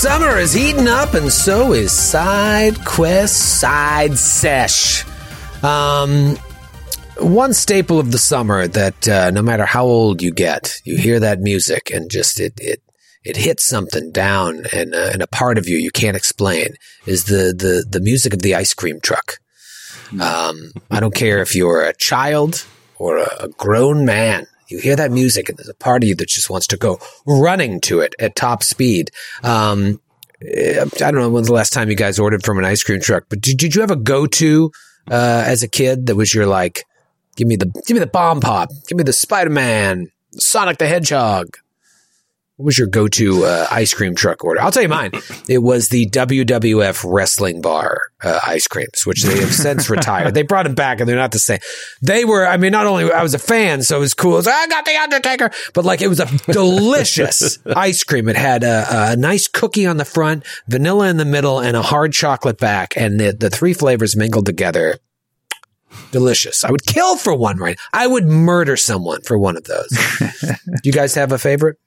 Summer is heating up, and so is Side Quest Side Sesh. Um, one staple of the summer that uh, no matter how old you get, you hear that music and just it it it hits something down and uh, and a part of you you can't explain is the the the music of the ice cream truck. Um, I don't care if you're a child or a, a grown man. You hear that music, and there's a part of you that just wants to go running to it at top speed. Um, eh, I don't know when's the last time you guys ordered from an ice cream truck, but did, did you have a go to uh, as a kid that was your like, give me the give me the bomb pop, give me the Spider Man, Sonic the Hedgehog? What was your go to uh, ice cream truck order? I'll tell you mine. It was the WWF Wrestling Bar uh, ice creams, which they have since retired. They brought them back, and they're not the same. They were. I mean, not only I was a fan, so it was cool. It was, I got the Undertaker, but like it was a delicious ice cream. It had a, a nice cookie on the front, vanilla in the middle, and a hard chocolate back, and the, the three flavors mingled together. Delicious. I would kill for one, right? I would murder someone for one of those. Do you guys have a favorite?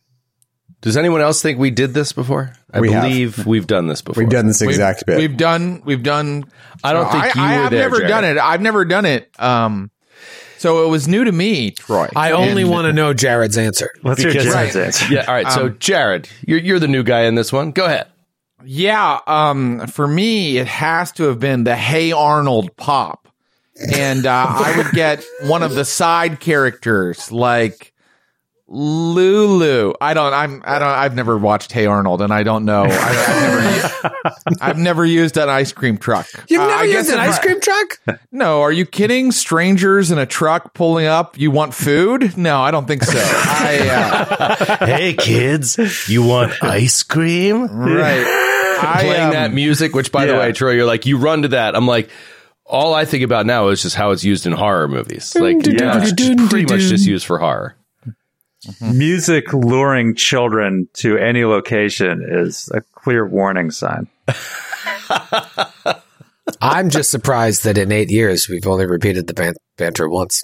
Does anyone else think we did this before? I We have. believe we've done this before. We've done this exact bit. We've done. We've done. I don't think you I, were have there, never Jared. done it. I've never done it. Um, so it was new to me, Troy. I only want to know Jared's answer. Let's hear Because- Jared's answer. Yeah. All right. So, Jared, you're you're the new guy in this one. Go ahead. Yeah, um, for me, it has to have been the Hey Arnold pop, and uh, I would get one of the side characters like Lulu. I don't. I'm. I don't. I've never watched Hey Arnold, and I don't know. I, I've never. u- I've never used an ice cream truck. You've Uh, never I guess used an ice cream truck? No, are you kidding? Strangers in a truck pulling up. You want food? No, I don't think so. I uh, hey, kids, you want ice cream? right. I, Playing um, that music, which by the way, Troy, you're like you run to that. I'm like. All I think about now is just how it's used in horror movies. Like, Yeah. it's just pretty much just used for horror. Mm-hmm. Music luring children to any location is a clear warning sign. I'm just surprised that in eight years we've only repeated the ban- banter once.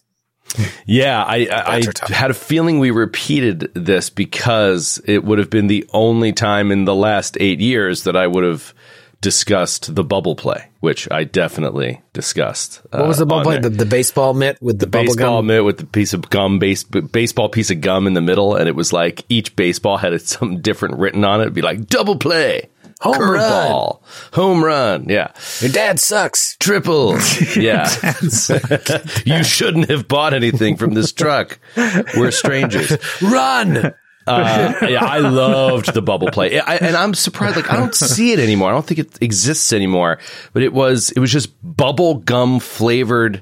Yeah, I, I, I had a feeling we repeated this because it would have been the only time in the last eight years that I would have discussed the bubble play, which I definitely discussed. What was the uh, bubble play? The, the baseball mitt with the, bubble baseball gum? mitt with the piece of gum, base, baseball piece of gum in the middle, and it was like each baseball had something different written on it. It'd be like double play, Home curveball, home run, yeah, Your dad sucks. triple, yeah. you shouldn't have bought anything from this truck. We're strangers. Run! Uh, yeah, I loved the bubble play, I, and I'm surprised. Like, I don't see it anymore. I don't think it exists anymore. But it was, it was just bubble gum flavored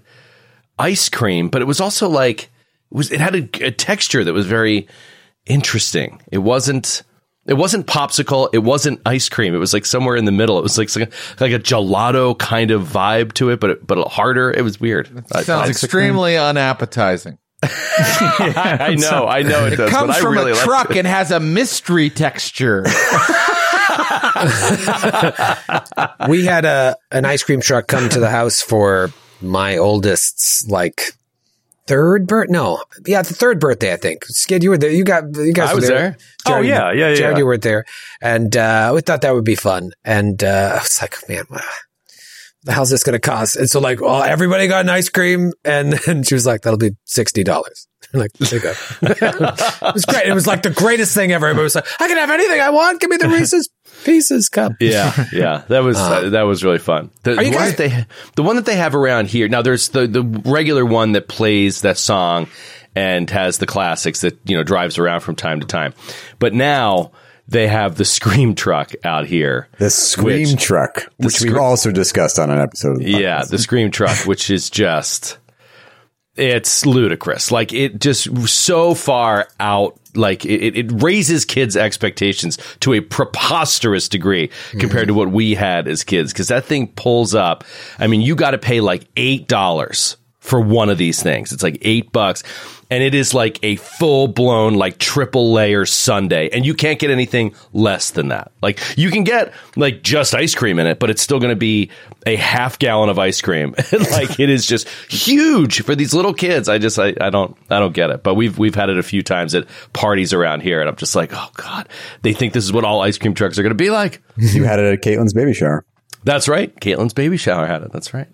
ice cream. But it was also like, it was, it had a, a texture that was very interesting. It wasn't. It wasn't popsicle. It wasn't ice cream. It was like somewhere in the middle. It was like like a gelato kind of vibe to it, but it, but harder. It was weird. It Sounds I, extremely unappetizing. I know, I know it, does. Comes but I from really a truck it. and has a mystery texture. we had a an ice cream truck come to the house for my oldest's like third birth. No, yeah, the third birthday. I think. Skid, you were there. You got you guys I were was there. there. Oh, Jared, yeah, yeah, yeah. Jared, you were there, and uh, we thought that would be fun. And uh, I was like, man. Hell's this going to cost? And so, like, well, everybody got an ice cream, and then she was like, "That'll be sixty dollars." like, there you go. it was great. It was like the greatest thing ever. Everybody was like, "I can have anything I want. Give me the Reese's Pieces cup." Yeah, yeah, that was uh, that was really fun. The, Are you one guys- that they the one that they have around here now. There's the the regular one that plays that song and has the classics that you know drives around from time to time. But now they have the Scream truck out here. The Scream Which- truck, which Scre- we've also discussed on an episode. Of the Yeah, the Scream truck, which is just it's ludicrous. Like it just so far out. Like it, it raises kids' expectations to a preposterous degree compared to mm-hmm. what we had as kids. Because that thing pulls up. I mean, you got to pay like eight dollars for one of these things. It's like eight bucks. And it is like a full blown, like triple layer sundae. And you can't get anything less than that. Like you can get like just ice cream in it, but it's still going to be a half gallon of ice cream. like it is just huge for these little kids. I just, I, I don't, I don't get it. But we've, we've had it a few times at parties around here. And I'm just like, oh God, they think this is what all ice cream trucks are going to be like. You had it at Caitlin's baby shower. That's right. Caitlin's baby shower had it. That's right.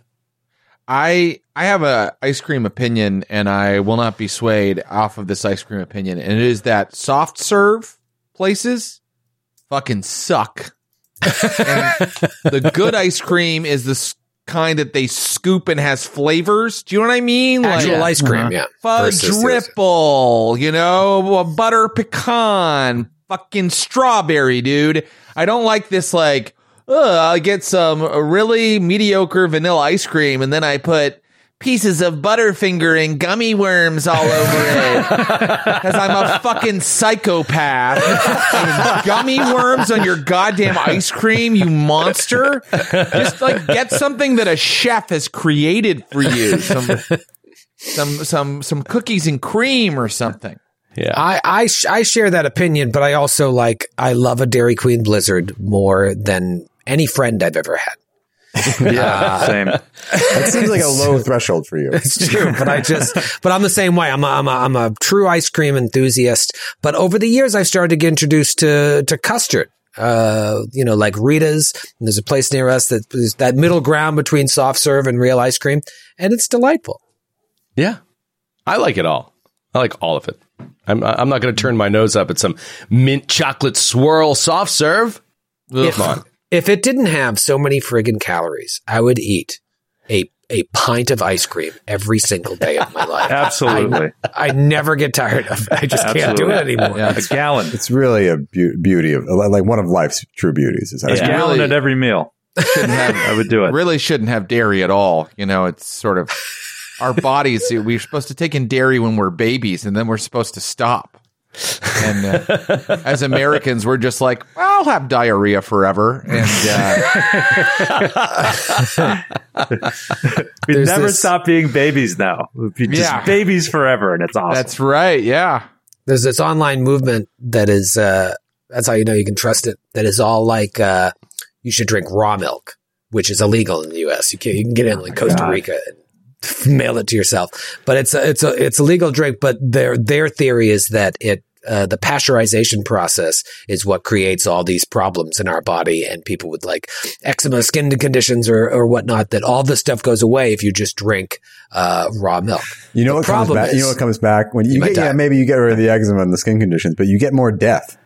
I I have a ice cream opinion, and I will not be swayed off of this ice cream opinion. And it is that soft serve places fucking suck. and the good ice cream is the kind that they scoop and has flavors. Do you know what I mean? Actual ice cream, uh-huh. yeah. fudge Versus ripple, you know, butter pecan, fucking strawberry, dude. I don't like this like, Ugh, Uh, I get some really mediocre vanilla ice cream and then I put pieces of Butterfinger and gummy worms all over it because I'm a fucking psychopath. And gummy worms on your goddamn ice cream, you monster. Just like get something that a chef has created for you. Some some some some cookies and cream or something. Yeah. I I, sh- I share that opinion, but I also like I love a Dairy Queen Blizzard more than any friend I've ever had. Yeah, same. That seems like a low threshold for you. It's true, but I just, but I'm the same way. I'm a, I'm a, I'm a true ice cream enthusiast. But over the years, I've started to get introduced to, to custard. Uh, you know, like Rita's. And there's a place near us that is that middle ground between soft serve and real ice cream. And it's delightful. Yeah, I like it all. I like all of it. I'm I'm not going to turn my nose up at some mint chocolate swirl soft serve. If, Come on. If it didn't have so many friggin' calories, I would eat a, a pint of ice cream every single day of my life. Absolutely. I never get tired of it. I just can't do it Absolutely. anymore. A gallon. It's really a beau- beauty of like one of life's true beauties. Is A ice cream. gallon really- at every meal. Have I would do it. really shouldn't have dairy at all. You know, it's sort of our bodies. We're supposed to take in dairy when we're babies, and then we're supposed to stop. And uh, as Americans, we're just like, I'll have diarrhea forever. And uh, We never this- stop being babies now. We'll be just Yeah. babies forever, and it's awesome. that's right. Yeah. there's this online movement that is uh that's how you know you can trust it that is all like uh you should drink raw milk which is illegal in the US you can you can get it in like Costa God. Rica and mail it to yourself but it's a, it's a it's a legal drink but their their theory is that it uh, the pasteurization process is what creates all these problems in our body and people with like eczema skin conditions or, or whatnot that all this stuff goes away if you just drink uh, raw milk You know The what comes problem back? you know what comes back when you, might get yeah maybe you get rid of the eczema and the skin conditions, but you get more death.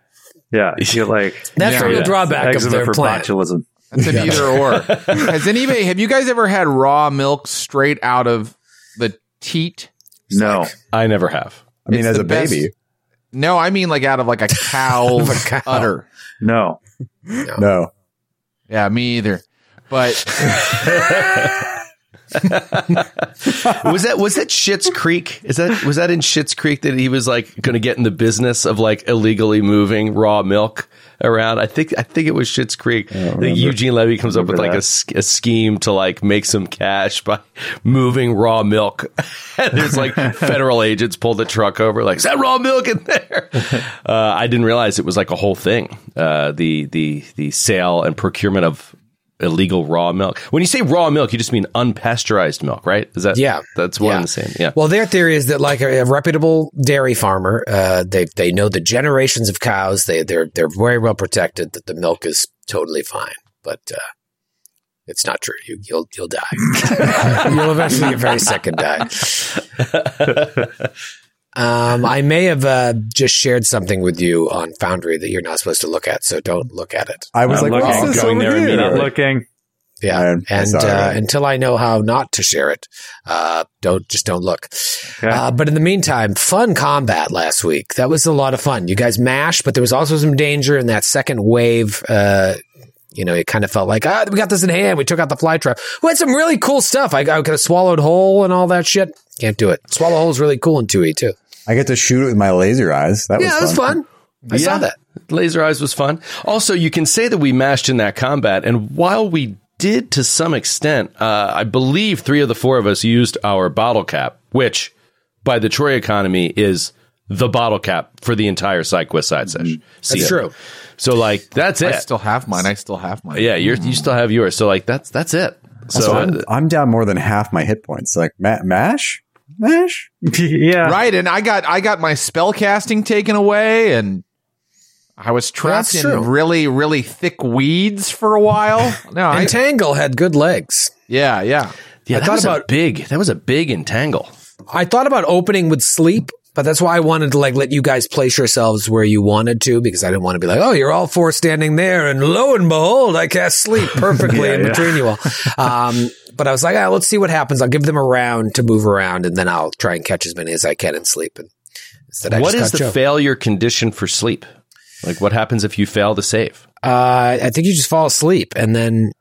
yeah, you like that's Yeah. the real Yeah. drawback of eczema their for plan botulism. That's an either or. Has anybody, have you guys ever had raw milk straight out of the teat? No, I never have. I mean, It's as a best- baby, No, I mean like out of like a cow's Of a cow. udder. no. no. Yeah, me either. But was that was that Schitt's Creek? Is that was that in Schitt's Creek that he was like going to get in the business of like illegally moving raw milk around? I think I think it was Schitt's Creek. I think Eugene Levy comes up with like a, a scheme to like make some cash by moving raw milk. and there's like federal agents pull the truck over, like is that raw milk in there? Uh, I didn't realize it was like a whole thing. Uh, the the the sale and procurement of illegal raw milk. When you say raw milk, you just mean unpasteurized milk, right? Is that Yeah. That's one Yeah. and the same. Yeah. Well, their theory is that like a, a reputable dairy farmer, uh, they they know the generations of cows. They they're they're very well protected. That the milk is totally fine, but uh, it's not true. You, you'll you'll die. you'll eventually get very sick and die. Um, I may have uh, just shared something with you on Foundry that you're not supposed to look at, so don't look at it. I was I'm like, looking. what's this Going over there here? immediately. Not looking. Yeah, I- I and saw it uh, until I know how not to share it, uh, don't just don't look. Okay. Uh, but in the meantime, fun combat last week. That was a lot of fun. You guys mashed, but there was also some danger in that second wave. Uh, You know, it kind of felt like, ah, we got this in hand. We took out the fly trap. We had some really cool stuff. I, I could have swallowed whole and all that shit. Can't do it. Swallow whole is really cool in 2E too. I get to shoot it with my laser eyes. That was Yeah, that was was fun. I saw that. Laser Eyes was fun. Also, you can say that we mashed in that combat, and while we did to some extent, uh, I believe three of the four of us used our bottle cap, which by the Troy economy is the bottle cap for the entire SideQuest side session. That's true. So, like, that's it. I still have mine. I still have mine. yeah, you're, you still have yours. So, like, that's that's it. So, So I'm, I'm down more than half my hit points. Like ma- mash, mash. yeah. Right, and I got I got my spell casting taken away, and I was trapped That's in true. really really thick weeds for a while. No, I, had good legs. yeah, yeah. yeah, I that thought was a about- big. That was a big entangle. I thought about opening with sleep, but that's why I wanted to like let you guys place yourselves where you wanted to because I didn't want to be like, oh, you're all four standing there, and lo and behold, I cast sleep perfectly in between you all. Um, but I was like, ah, let's see what happens. I'll give them a round to move around, and then I'll try and catch as many as I can in sleep. And instead, just is the Joe. failure condition for sleep? Like, what happens if you fail to save? Uh, I think you just fall asleep, and then.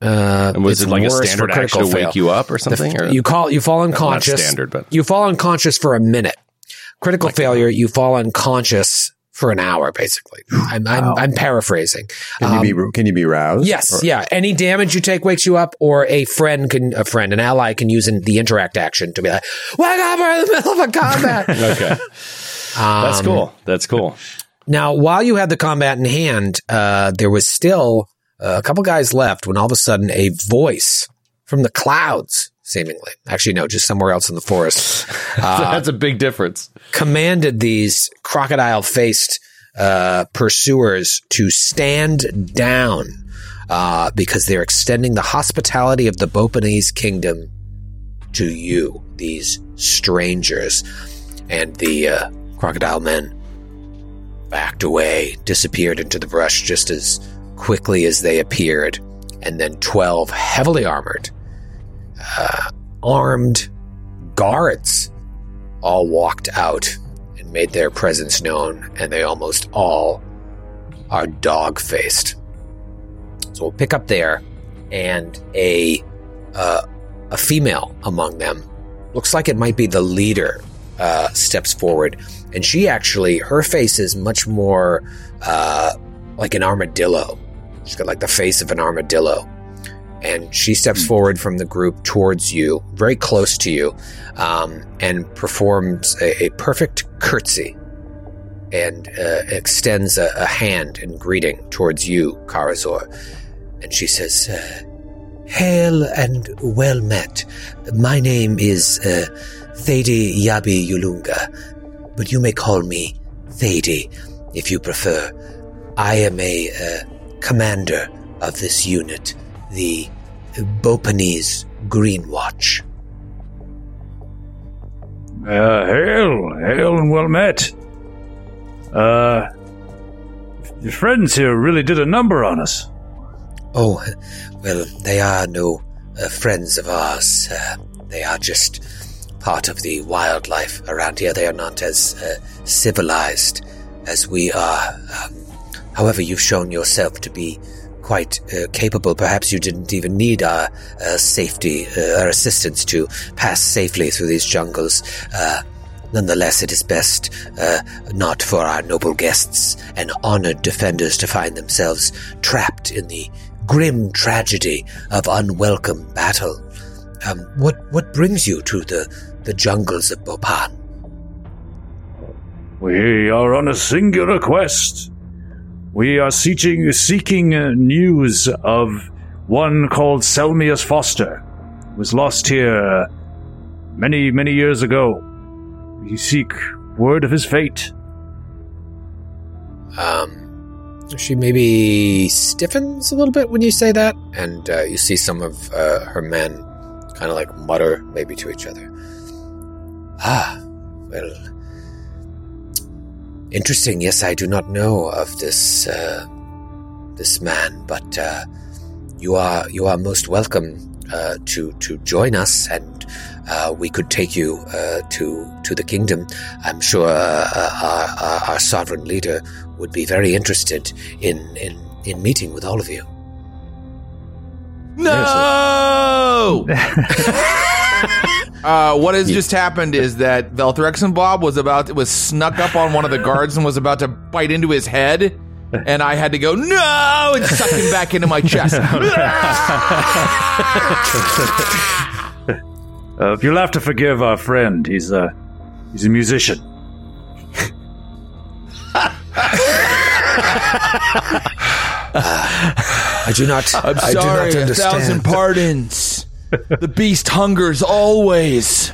Uh, And was it like a standard action to fail. wake you up or The- something? or? you call you fall unconscious. standard, but- you fall unconscious for a minute. Critical failure, you fall unconscious for an hour, basically. I'm I'm, I'm paraphrasing. Can you be can you be roused? Um, Yes, Or- yeah. Any damage you take wakes you up, or a friend can a friend, an ally can use in the interact action to be like, "Wake up! We're in the middle of a combat." okay, that's Um, cool. That's cool. Now, while you had the combat in hand, uh, there was still uh, a couple guys left when all of a sudden a voice from the clouds, seemingly, actually, no, just somewhere else in the forest, uh, that's a big difference. commanded these crocodile faced uh, pursuers to stand down uh, because they're extending the hospitality of the Bopanese kingdom to you, these strangers. And the uh, crocodile men backed away, disappeared into the brush just as quickly as they appeared. And then 12 heavily armored, uh, armed guards all walked out and made their presence known, and they almost all are dog faced. So we'll pick up there, and a uh, a female among them looks like it might be the leader. Uh, steps forward, and she actually her face is much more uh, like an armadillo. She's got like the face of an armadillo, and she steps forward from the group towards you, very close to you, um, and performs a, a perfect curtsy and uh, extends a, a hand in greeting towards you, Karazor. And she says, uh, Hail and well met. My name is uh, Thady Yabi Yulunga, but you may call me Thady if you prefer. I am a uh, commander of this unit, the Bopanese Green Watch. Uh, hail, hail, and well met. Uh, your friends here really did a number on us. Oh, well, they are no uh, friends of ours. Uh, they are just part of the wildlife around here. They are not as uh, civilized as we are. Um, however, you've shown yourself to be quite uh, capable. Perhaps you didn't even need our uh, safety, uh, our assistance to pass safely through these jungles. Uh, Nonetheless, it is best uh, not for our noble guests and honored defenders to find themselves trapped in the grim tragedy of unwelcome battle. Um, what what brings you to the, the jungles of Bopan? We are on a singular quest. We are seeking, seeking uh, news of one called Selmius Foster, was lost here many, many years ago. We seek word of his fate. Um, she maybe stiffens a little bit when you say that, and uh, you see some of uh, her men kind of like mutter maybe to each other. Ah, well, interesting. Yes, I do not know of this uh, this man, but uh, you are you are most welcome uh, to to join us, and uh, we could take you uh, to to the kingdom. I'm sure uh, our, our, our sovereign leader would be very interested in, in in meeting with all of you. No. uh, what has just happened is that Velthrexen Bob was about was snuck up on one of the guards and was about to bite into his head, and I had to go no and suck him back into my chest. Uh, you'll have to forgive our friend. He's a he's a musician. I do not. I'm I do not sorry, a thousand pardons. The beast hungers always.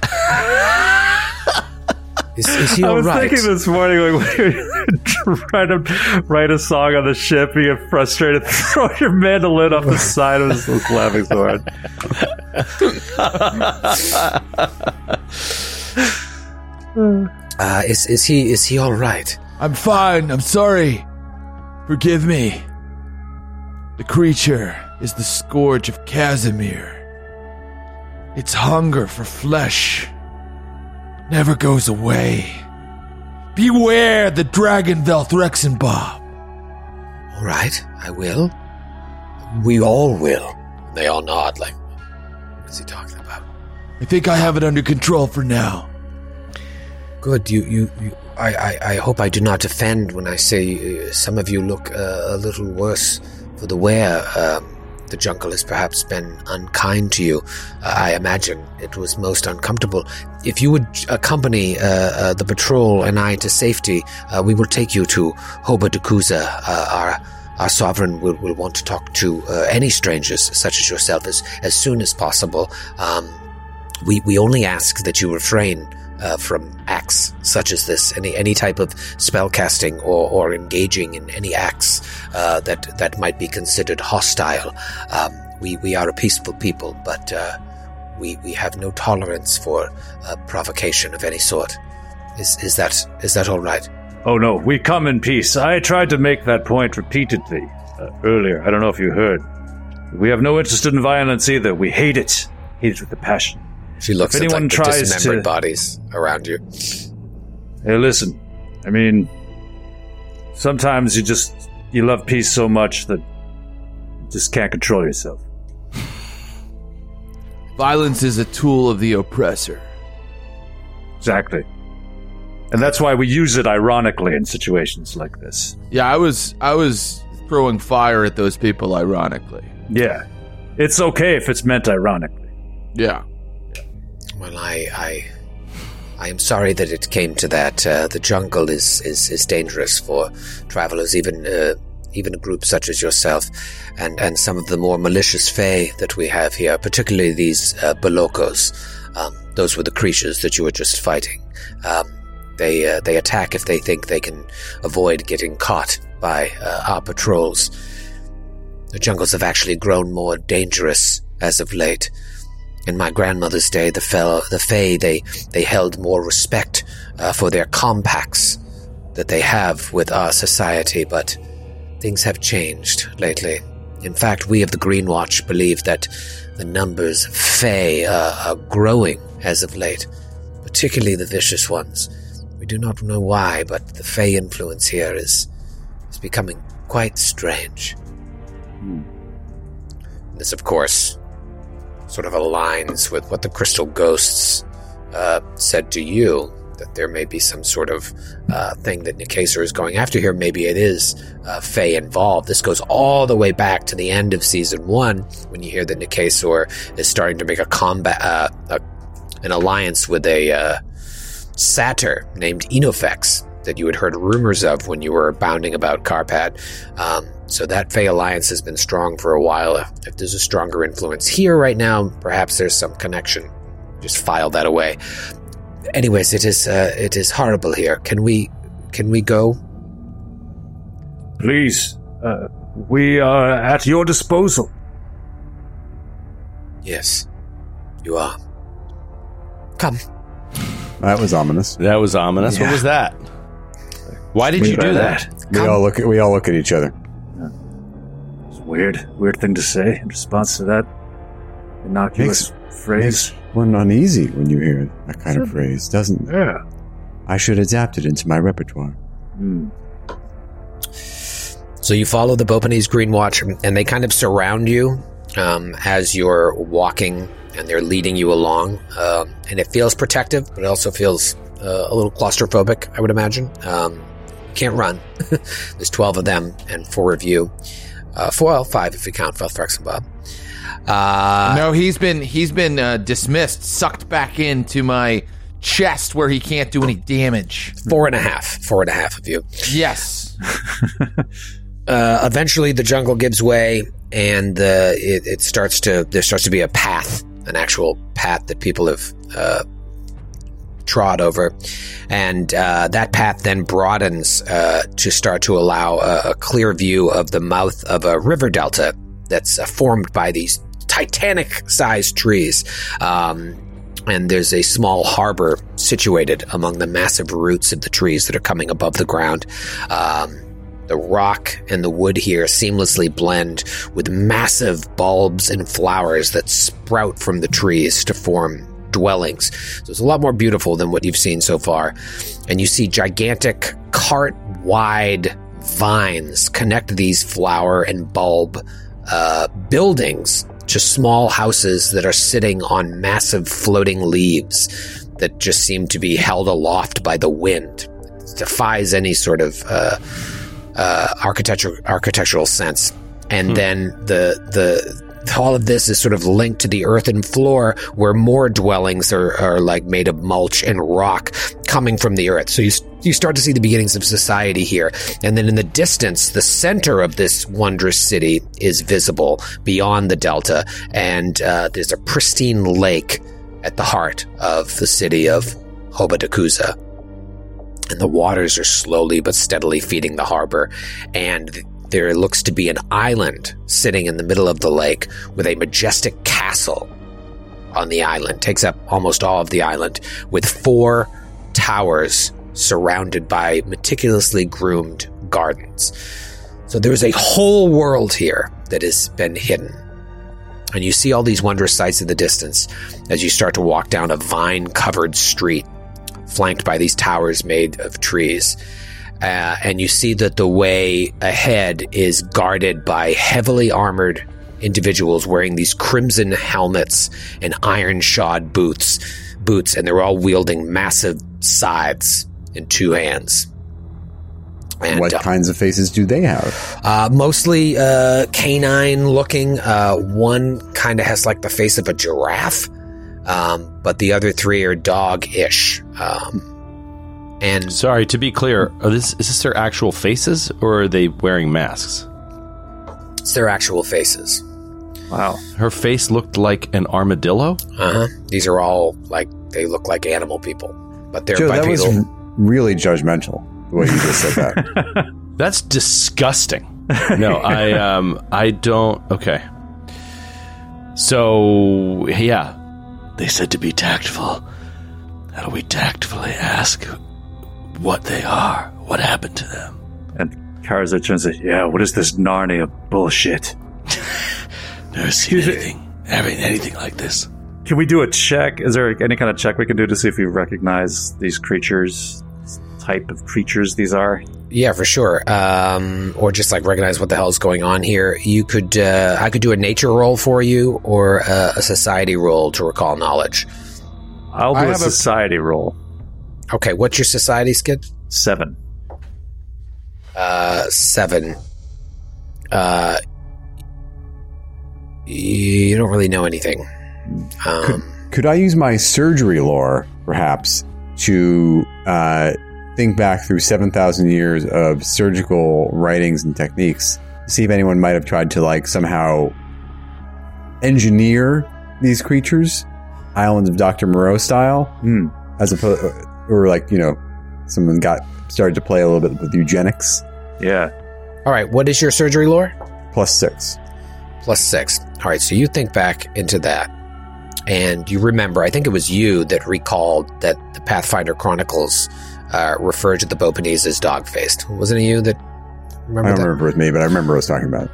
Is, is he I was right? thinking this morning, like, when you trying to write a song on the ship, you get frustrated, throw your mandolin off the side. I was laughing so hard. Uh, is is he is he all right? I'm fine. I'm sorry. Forgive me. The creature is the scourge of Casimir. Its hunger for flesh never goes away. Beware the dragon Velthrexenbob. All right, I will. We all will. They all nod. Like, what is he talking about? I think I have it under control for now. Good. You, you, you I, I, I hope I do not offend when I say uh, some of you look uh, a little worse for the wear. Um, the jungle has perhaps been unkind to you. Uh, I imagine it was most uncomfortable. If you would accompany uh, uh, the patrol and I to safety, uh, we will take you to Hobadakuza. Uh, our our sovereign will, will want to talk to uh, any strangers such as yourself as, as soon as possible. Um, we, we only ask that you refrain uh, from acts such as this, any any type of spell casting or, or engaging in any acts uh, that that might be considered hostile. Um, we we are a peaceful people, but uh, we we have no tolerance for uh, provocation of any sort. Is is that is that all right? Oh no, we come in peace. I tried to make that point repeatedly uh, earlier. I don't know if you heard. We have no interest in violence either. We hate it. Hate it with a passion. She looks If at anyone like the tries dismembered to- bodies around you. Hey, listen. I mean, sometimes you just you love peace so much that you just can't control yourself. Violence is a tool of the oppressor. Exactly. And that's why we use it ironically in situations like this. Yeah, I was I was throwing fire at those people ironically. Yeah. It's okay if it's meant ironically. Yeah. Well, I, I, I am sorry that it came to that. Uh, the jungle is, is, is dangerous for travelers, even uh, even a group such as yourself, and, and some of the more malicious fae that we have here, particularly these uh, Bolokos. Um, those were the creatures that you were just fighting. Um, they uh, they attack if they think they can avoid getting caught by uh, our patrols. The jungles have actually grown more dangerous as of late. In my grandmother's day, the fel- the Fae they they held more respect uh, for their compacts that they have with our society, but things have changed lately. In fact, we of the Green Watch believe that the numbers of Fae uh, are growing as of late, particularly the vicious ones. We do not know why, but the Fae influence here is is becoming quite strange. This, of course, sort of aligns with what the crystal ghosts uh, said to you that there may be some sort of uh, thing that Nikasor is going after here. Maybe it is uh, Fey involved. This goes all the way back to the end of season one when you hear that Nikasor is starting to make a combat, uh, a, an alliance with a uh, satyr named Enofex that you had heard rumors of when you were bounding about Carpad. Um, so that Fey alliance has been strong for a while. If there's a stronger influence here right now, perhaps there's some connection. Just file that away. Anyways, it is uh, it is horrible here. Can we can we go? Please, uh, we are at your disposal. Yes, you are. Come. That was ominous. That was ominous. What was that? Why did you do that? We all look at we all look at each other. It's a weird, weird thing to say in response to that innocuous phrase. Makes one uneasy when you hear that kind of phrase, doesn't it? Yeah. I should adapt it into my repertoire. So you follow the Bopanese Green Watch, and they kind of surround you um, as you're walking and they're leading you along. Um, and it feels protective, but it also feels uh, a little claustrophobic, I would imagine. Um, you can't run. There's 12 of them and four of you. Uh, four, well, five if you count Felthrex and Bob. Uh, no, he's been he's been uh, dismissed, sucked back into my chest where he can't do any damage. four and a half. Four and a half of you. Yes. uh, eventually the jungle gives way and uh, it, it starts to there starts to be a path an actual path that people have uh, trod over. And uh, that path then broadens uh, to start to allow a, a clear view of the mouth of a river delta that's uh, formed by these titanic sized trees. Um, and there's a small harbor situated among the massive roots of the trees that are coming above the ground. Um, the rock and the wood here seamlessly blend with massive bulbs and flowers that sprout from the trees to form dwellings. So it's a lot more beautiful than what you've seen so far. And you see gigantic cart wide vines connect these flower and bulb uh, buildings to small houses that are sitting on massive floating leaves that just seem to be held aloft by the wind. It defies any sort of uh, uh, architectural architectural sense. And then the the all of this is sort of linked to the earthen floor where more dwellings are, are like made of mulch and rock coming from the earth. So you you start to see the beginnings of society here. And then in the distance, the center of this wondrous city is visible beyond the delta, and uh, there's a pristine lake at the heart of the city of Hobadakuza and the waters are slowly but steadily feeding the harbor. And there looks to be an island sitting in the middle of the lake with a majestic castle on the island. Takes up almost all of the island with four towers surrounded by meticulously groomed gardens. So there's a whole world here that has been hidden. And you see all these wondrous sights in the distance as you start to walk down a vine covered street flanked by these towers made of trees. Uh, and you see that the way ahead is guarded by heavily armored individuals wearing these crimson helmets and iron shod boots, boots, and they're all wielding massive scythes in two hands. And, what uh, kinds of faces do they have? uh, mostly uh, canine looking. Uh, one kind of has like the face of a giraffe, um, but the other three are dog ish. Um, and Sorry, to be clear, are this, is this their actual faces or are they wearing masks? it's their actual faces. Wow. Her face looked like an armadillo. Uh huh. These are all like, they look like animal people, but they're Joe, that was bipedal. really judgmental. The way you just said that. That's disgusting. No, I um I don't okay. So yeah. They said to be tactful. How do we tactfully ask what they are? What happened to them? And Karza turns to, yeah, what is this Narnia bullshit? Never seen anything having anything like this. Can we do a check? Is there any kind of check we can do to see if we recognize these creatures, type of creatures these are? Yeah, for sure. Um, or just like recognize what the hell is going on here. You could, uh, I could do a nature roll for you, or uh, a society roll to recall knowledge. I'll do I a have a- society roll. Okay, what's your society skid? Seven. Uh, seven. Uh, you don't really know anything. Um, Could I use my surgery lore, perhaps, to uh, think back through 7,000 years of surgical writings and techniques to see if anyone might have tried to, like, somehow engineer these creatures, Islands of Dr. Moreau style, Hmm. as opposed, or like, you know, someone got started to play a little bit with eugenics, Yeah. all right, what is your surgery lore? plus six. Plus six. All right, so you think back into that, and you remember. I think it was you that recalled that the Pathfinder Chronicles uh, referred to the Bopanese as dog faced. Wasn't it you that Remember I remember don't that? remember it was me, but I remember what I was talking about.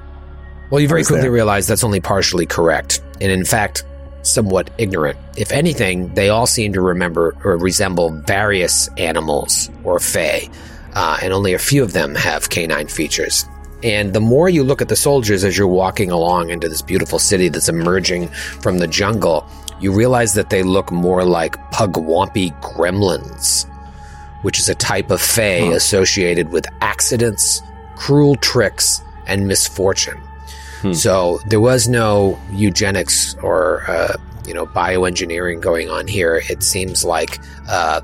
Well, you very quickly there. realize that's only partially correct, and in fact, somewhat ignorant. If anything, they all seem to remember or resemble various animals or fae, uh, and only a few of them have canine features. And the more you look at the soldiers as you're walking along into this beautiful city that's emerging from the jungle, you realize that they look more like pugwampi gremlins, which is a type of fae associated with accidents, cruel tricks, and misfortune. So there was no eugenics or uh, you know bioengineering going on here. It seems like uh,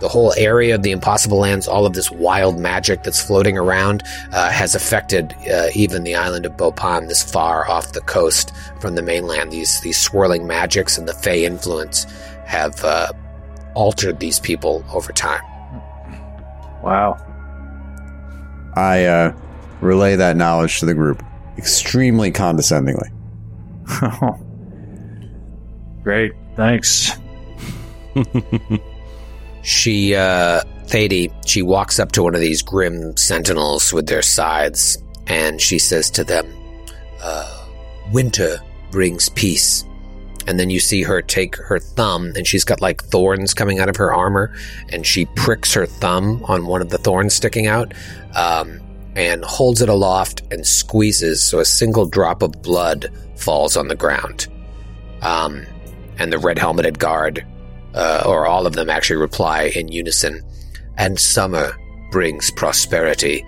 the whole area of the Impossible Lands, all of this wild magic that's floating around, uh, has affected uh, even the island of Bopan, this far off the coast from the mainland. These these swirling magics and the Fey influence have uh, altered these people over time. Wow. I uh, relay that knowledge to the group extremely condescendingly. Great. Thanks. She, uh, Thady, she walks up to one of these grim sentinels with their scythes, and she says to them, uh, Winter brings peace. And then you see her take her thumb, and she's got like thorns coming out of her armor, and she pricks her thumb on one of the thorns sticking out, um, and holds it aloft and squeezes so a single drop of blood falls on the ground. Um, and the red helmeted guard uh, or all of them actually reply in unison. And summer brings prosperity.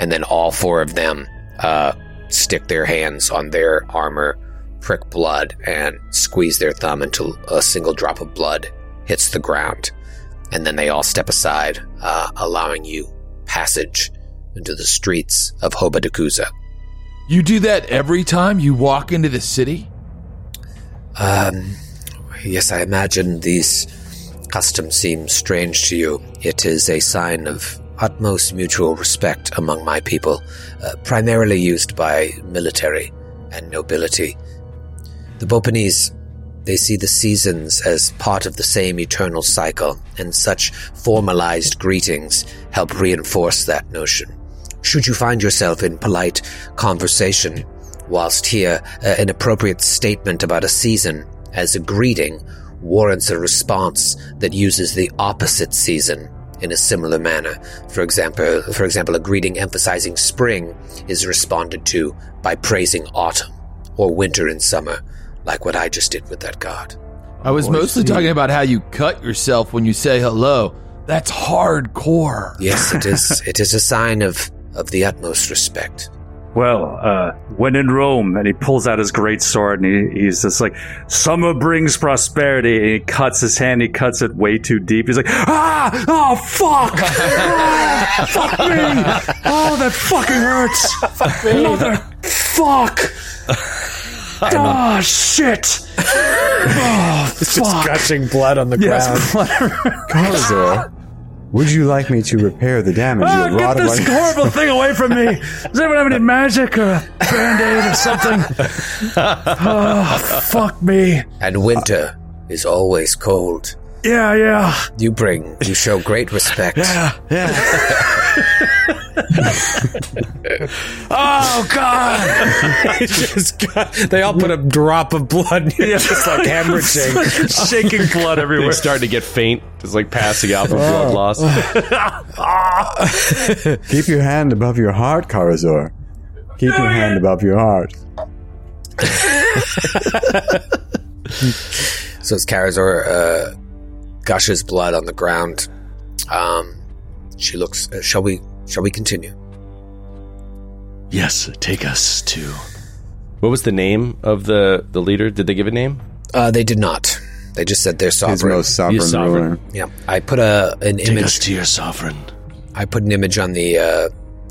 And then all four of them uh, stick their hands on their armor, prick blood, and squeeze their thumb until a single drop of blood hits the ground. And then they all step aside, uh, allowing you passage into the streets of Hobadakuza. You do that every time you walk into the city? Um, yes, I imagine these customs seem strange to you. It is a sign of utmost mutual respect among my people, uh, primarily used by military and nobility. The Bopanese, they see the seasons as part of the same eternal cycle, and such formalized greetings help reinforce that notion. Should you find yourself in polite conversation, whilst here uh, an appropriate statement about a season as a greeting warrants a response that uses the opposite season in a similar manner. For example, for example, a greeting emphasizing spring is responded to by praising autumn or winter and summer, like what I just did with that god. I was mostly talking about how you cut yourself when you say hello. That's hardcore. Yes, it is. it is a sign of of the utmost respect. Well, uh, when in Rome, and he pulls out his great sword, and he, he's just like, "Summer brings prosperity." And he cuts his hand. He cuts it way too deep. He's like, "Ah, oh fuck, Ah, fuck me! Oh, that fucking hurts, fuck me, mother, fuck." Oh shit! Oh, fuck. gushing blood on the Yes, Karazor, would you like me to repair the damage Ah, you have get this upon horrible thing away from me! Does anyone have any magic or a band-aid or something? Oh, fuck me. And winter is always cold. Yeah, yeah. You bring, you show great respect. Oh, God. just got, they all put a drop of blood, Yeah, just like hemorrhaging. Shaking blood everywhere. They're starting to get faint, just like passing out from blood loss. Keep your hand above your heart, Karazor. Keep your hand above your heart. So as Karazor uh, gushes blood on the ground, um, she looks. Uh, shall we? Shall we continue? Yes, take us to. What was the name of the the leader? Did they give a name? Uh, they did not. They just said they're His sovereign. most sovereign, He's sovereign. ruler. yeah, I put a an Take us image. to your sovereign. I put an image on the uh,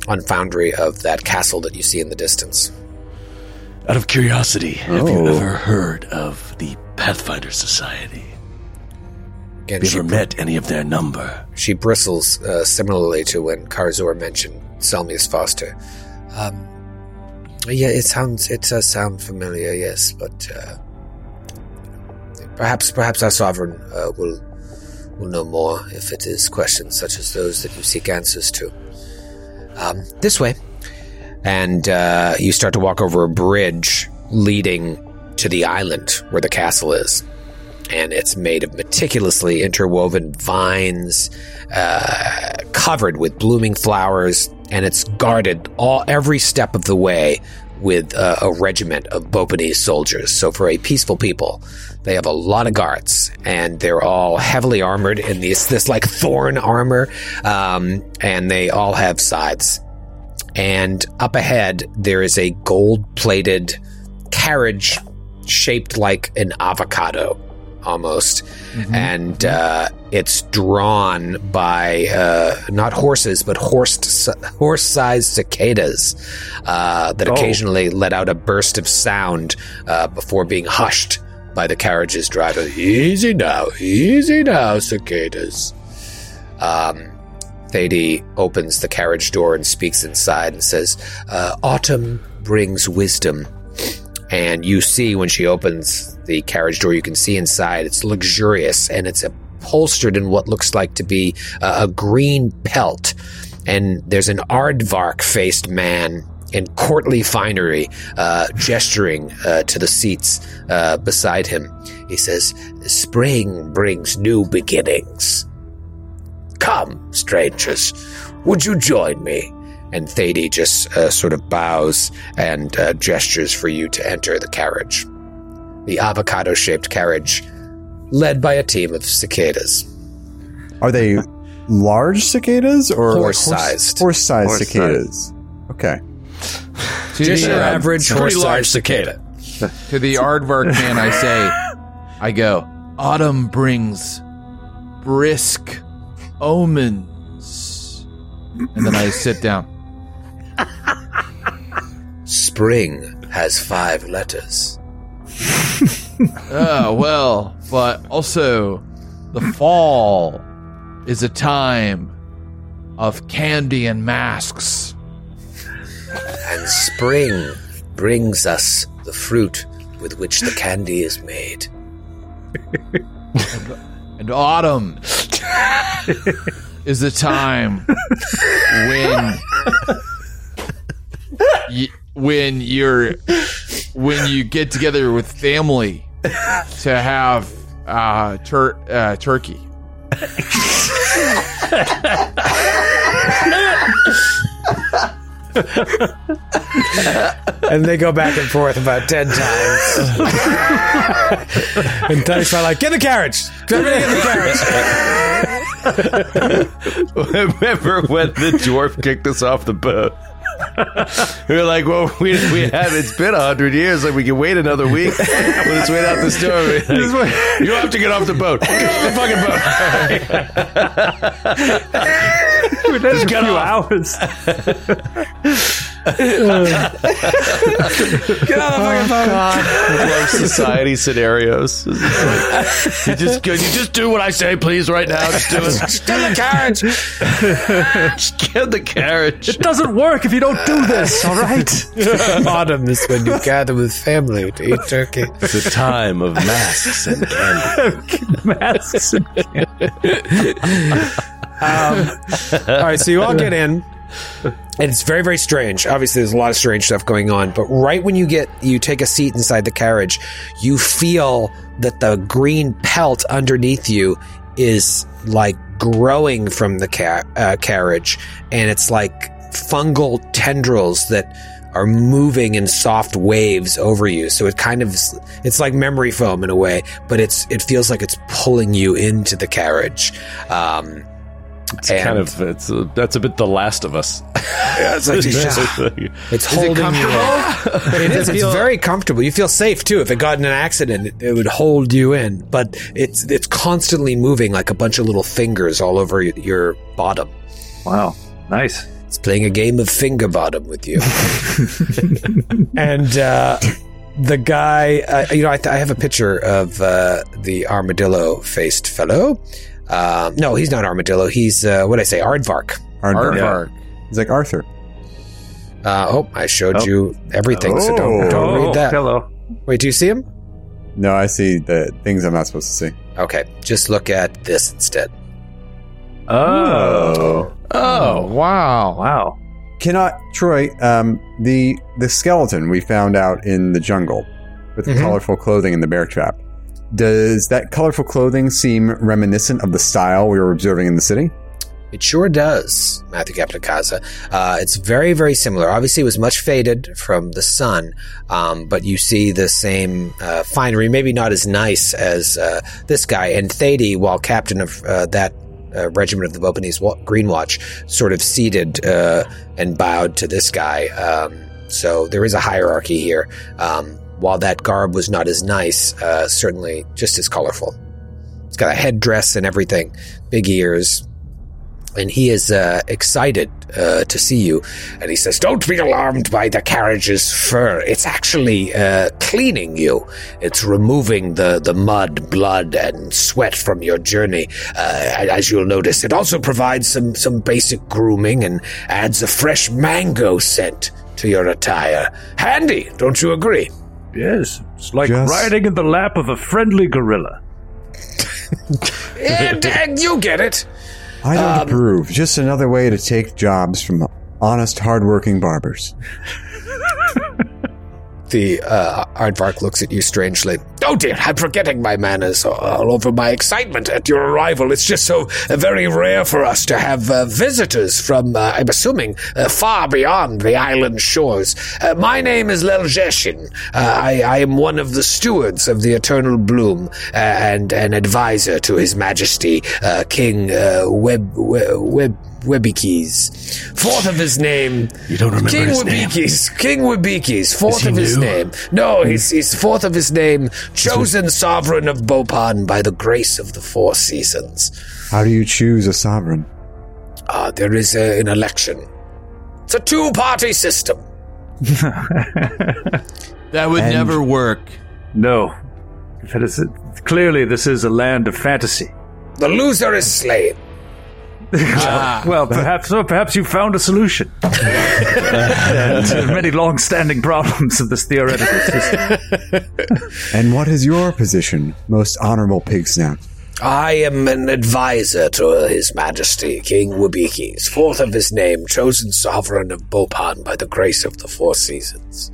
on Foundry of that castle that you see in the distance. Out of curiosity, have you Oh. ever heard of the Pathfinder Society? Again, Have you she, ever met any of their number? she bristles uh, similarly to when Karazor mentioned Selmius Foster. Um, yeah, it sounds it does sound familiar, yes, but uh, perhaps perhaps our sovereign uh, will will know more if it is questions such as those that you seek answers to. Um, this way, and uh, you start to walk over a bridge leading to the island where the castle is and it's made of meticulously interwoven vines, uh, covered with blooming flowers and it's guarded all every step of the way with uh, a regiment of Bopanese soldiers. So for a peaceful people, they have a lot of guards, and they're all heavily armored in this this like thorn armor, um, and they all have scythes. And up ahead, there is a gold plated carriage shaped like an avocado almost. And uh, it's drawn by uh, not horses, but horse horse sized cicadas uh, that occasionally let out a burst of sound uh, before being hushed by the carriage's driver. Easy now, easy now, cicadas. Um, Thady opens the carriage door and speaks inside and says, uh, Autumn brings wisdom. And you see when she opens the carriage door, you can see inside. It's luxurious and it's upholstered in what looks like to be uh, a green pelt. And there's an aardvark faced man in courtly finery, uh, gesturing uh, to the seats uh, beside him. He says, Spring brings new beginnings. Come, strangers, would you join me? And Thady just uh, sort of bows and uh, gestures for you to enter the carriage. The avocado shaped carriage, led by a team of cicadas. Are they large cicadas or Horse-sized. Horse sized cicadas. Okay. To Just your uh, average horse sized cicada. to the aardvark man, I say, I go. Autumn brings brisk omens, and then I sit down. Spring has five letters. Oh well, but also the fall is a time of candy and masks. And spring brings us the fruit with which the candy is made. And autumn is the time when y- when you're when you get together with family to have uh, tur- uh, turkey. And they go back and forth about ten times. and Tiny's like, get the carriage! Get in the carriage! Remember when the dwarf kicked us off the boat? we were like, well, we, we had it's been a hundred years. Like we can wait another week. Just wait out the storm. Like, you don't have to get off the boat. Get off the fucking boat. we Within a few off. hours. Love oh, society scenarios. you just you just do what I say, please, right now. Just do it. Get the carriage! just get the carriage. It doesn't work if you don't do this, all right? Autumn is when you gather with family to eat turkey. It's the time of masks and candy. Masks. and candy. Um, all right, so you all get in. And it's very, very strange. Obviously, there's a lot of strange stuff going on. But right when you get, you take a seat inside the carriage, you feel that the green pelt underneath you is like growing from the uh, carriage, and it's like fungal tendrils that are moving in soft waves over you. So it kind of it's like memory foam in a way, but it's it feels like it's pulling you into the carriage. Um, It's kind of it's uh, that's a bit the Last of Us. it's like it's holding you. comfortable? in. It is. It's very comfortable. You feel safe too. If it got in an accident, it, it would hold you in. But it's it's constantly moving like a bunch of little fingers all over y- your bottom. Wow. Nice. It's playing a game of finger bottom with you. and uh, the guy, uh, you know, I, th- I have a picture of uh, the armadillo faced fellow. Um, no, he's not armadillo. He's uh, what I say, aardvark. Aardvark. Aardvark. He's like Arthur. Uh, oh, I showed Oh. you everything, so don't don't Oh, read that. hello. Wait, do you see him? No, I see the things I'm not supposed to see. Okay, just look at this instead. Oh. Oh wow! Wow. Cannot Troy, um, the the skeleton we found out in the jungle with the Mhm. colorful clothing in the bear trap. Does that colorful clothing seem reminiscent of the style we were observing in the city? It sure does, Matthew Capodicasa. Uh, it's very, very similar. Obviously, it was much faded from the sun, um, but you see the same uh, finery, maybe not as nice as uh, this guy. And Thady, while captain of uh, that uh, regiment of the Bopinese Wa- Green Watch, sort of seated uh, and bowed to this guy. Um, so there is a hierarchy here. Um, while that garb was not as nice, uh, certainly just as colorful. It's got a headdress and everything, big ears, and he is uh, excited uh, to see you. And he says, "Don't be alarmed by the carriage's fur. It's actually uh, cleaning you. It's removing the the mud, blood, and sweat from your journey. Uh, as you'll notice, it also provides some some basic grooming and adds a fresh mango scent to your attire. Handy, don't you agree?" Yes, it's like Just- riding in the lap of a friendly gorilla. and, and you get it. I don't um, approve. Just another way to take jobs from honest, hardworking barbers. The uh, aardvark looks at you strangely. Oh dear, I'm forgetting my manners all over my excitement at your arrival. It's just so uh, very rare for us to have uh, visitors from, uh, I'm assuming, uh, far beyond the island shores. Uh, my name is Leljeshin. Uh, I, I am one of the stewards of the Eternal Bloom and an advisor to His Majesty, King Web, Web, Web Webikis. Fourth of his name. You don't remember King his name? Webikis. King Webikis. Fourth of his new? name. No, he's, he's fourth of his name. Chosen sovereign of Bopan by the grace of the four seasons. How do you choose a sovereign? Uh, there is a, an election. It's a two-party system. That would And- never work. No, that is clearly this is a land of fantasy. The loser is slain. Well, perhaps so. Perhaps you found a solution. and there are many long-standing problems of this theoretical system. And what is your position, most honorable pig snout? I am an advisor to His Majesty, King Webikis. Fourth of his name, chosen sovereign of Bopan by the grace of the four seasons.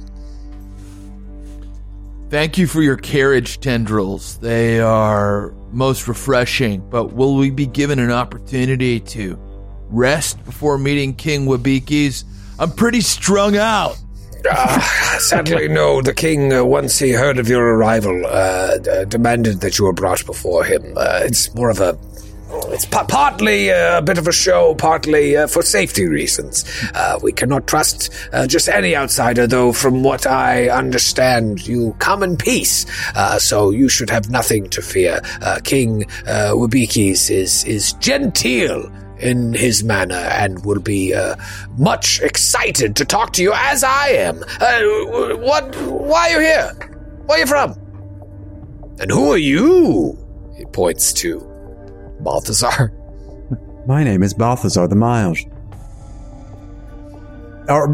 Thank you for your carriage tendrils. They are most refreshing, but will we be given an opportunity to rest before meeting King Wabikis? I'm pretty strung out. Ah, sadly, no. The king, uh, once he heard of your arrival, uh, demanded that you were brought before him. Uh, it's more of a. It's pa- partly uh, a bit of a show, partly uh, for safety reasons. Uh, we cannot trust uh, just any outsider, though, from what I understand, you come in peace. Uh, so you should have nothing to fear. King uh, Wabikis is, is genteel in his manner and will be uh, much excited to talk to you as I am. Uh, what? Why are you here? Where are you from? And who are you? He points to Balthazar. My name is Balthazar the Mild. Our,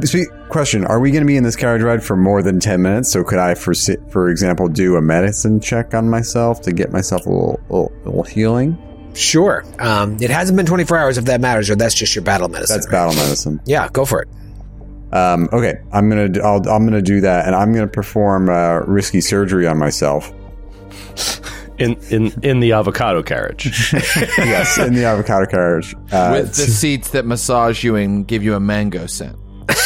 question: Are we going to be in this carriage ride for more than ten minutes? So, could I, for for example, do a medicine check on myself to get myself a little, little, little healing? Sure. Um, it hasn't been 24 hours if that matters, or that's just your battle medicine. That's right? battle medicine. Yeah, go for it. Um, okay, I'm gonna do, I'll, I'm gonna do that, and I'm gonna perform uh, risky surgery on myself. In in in the avocado carriage. yes, in the avocado carriage. Uh, With the seats that massage you and give you a mango scent.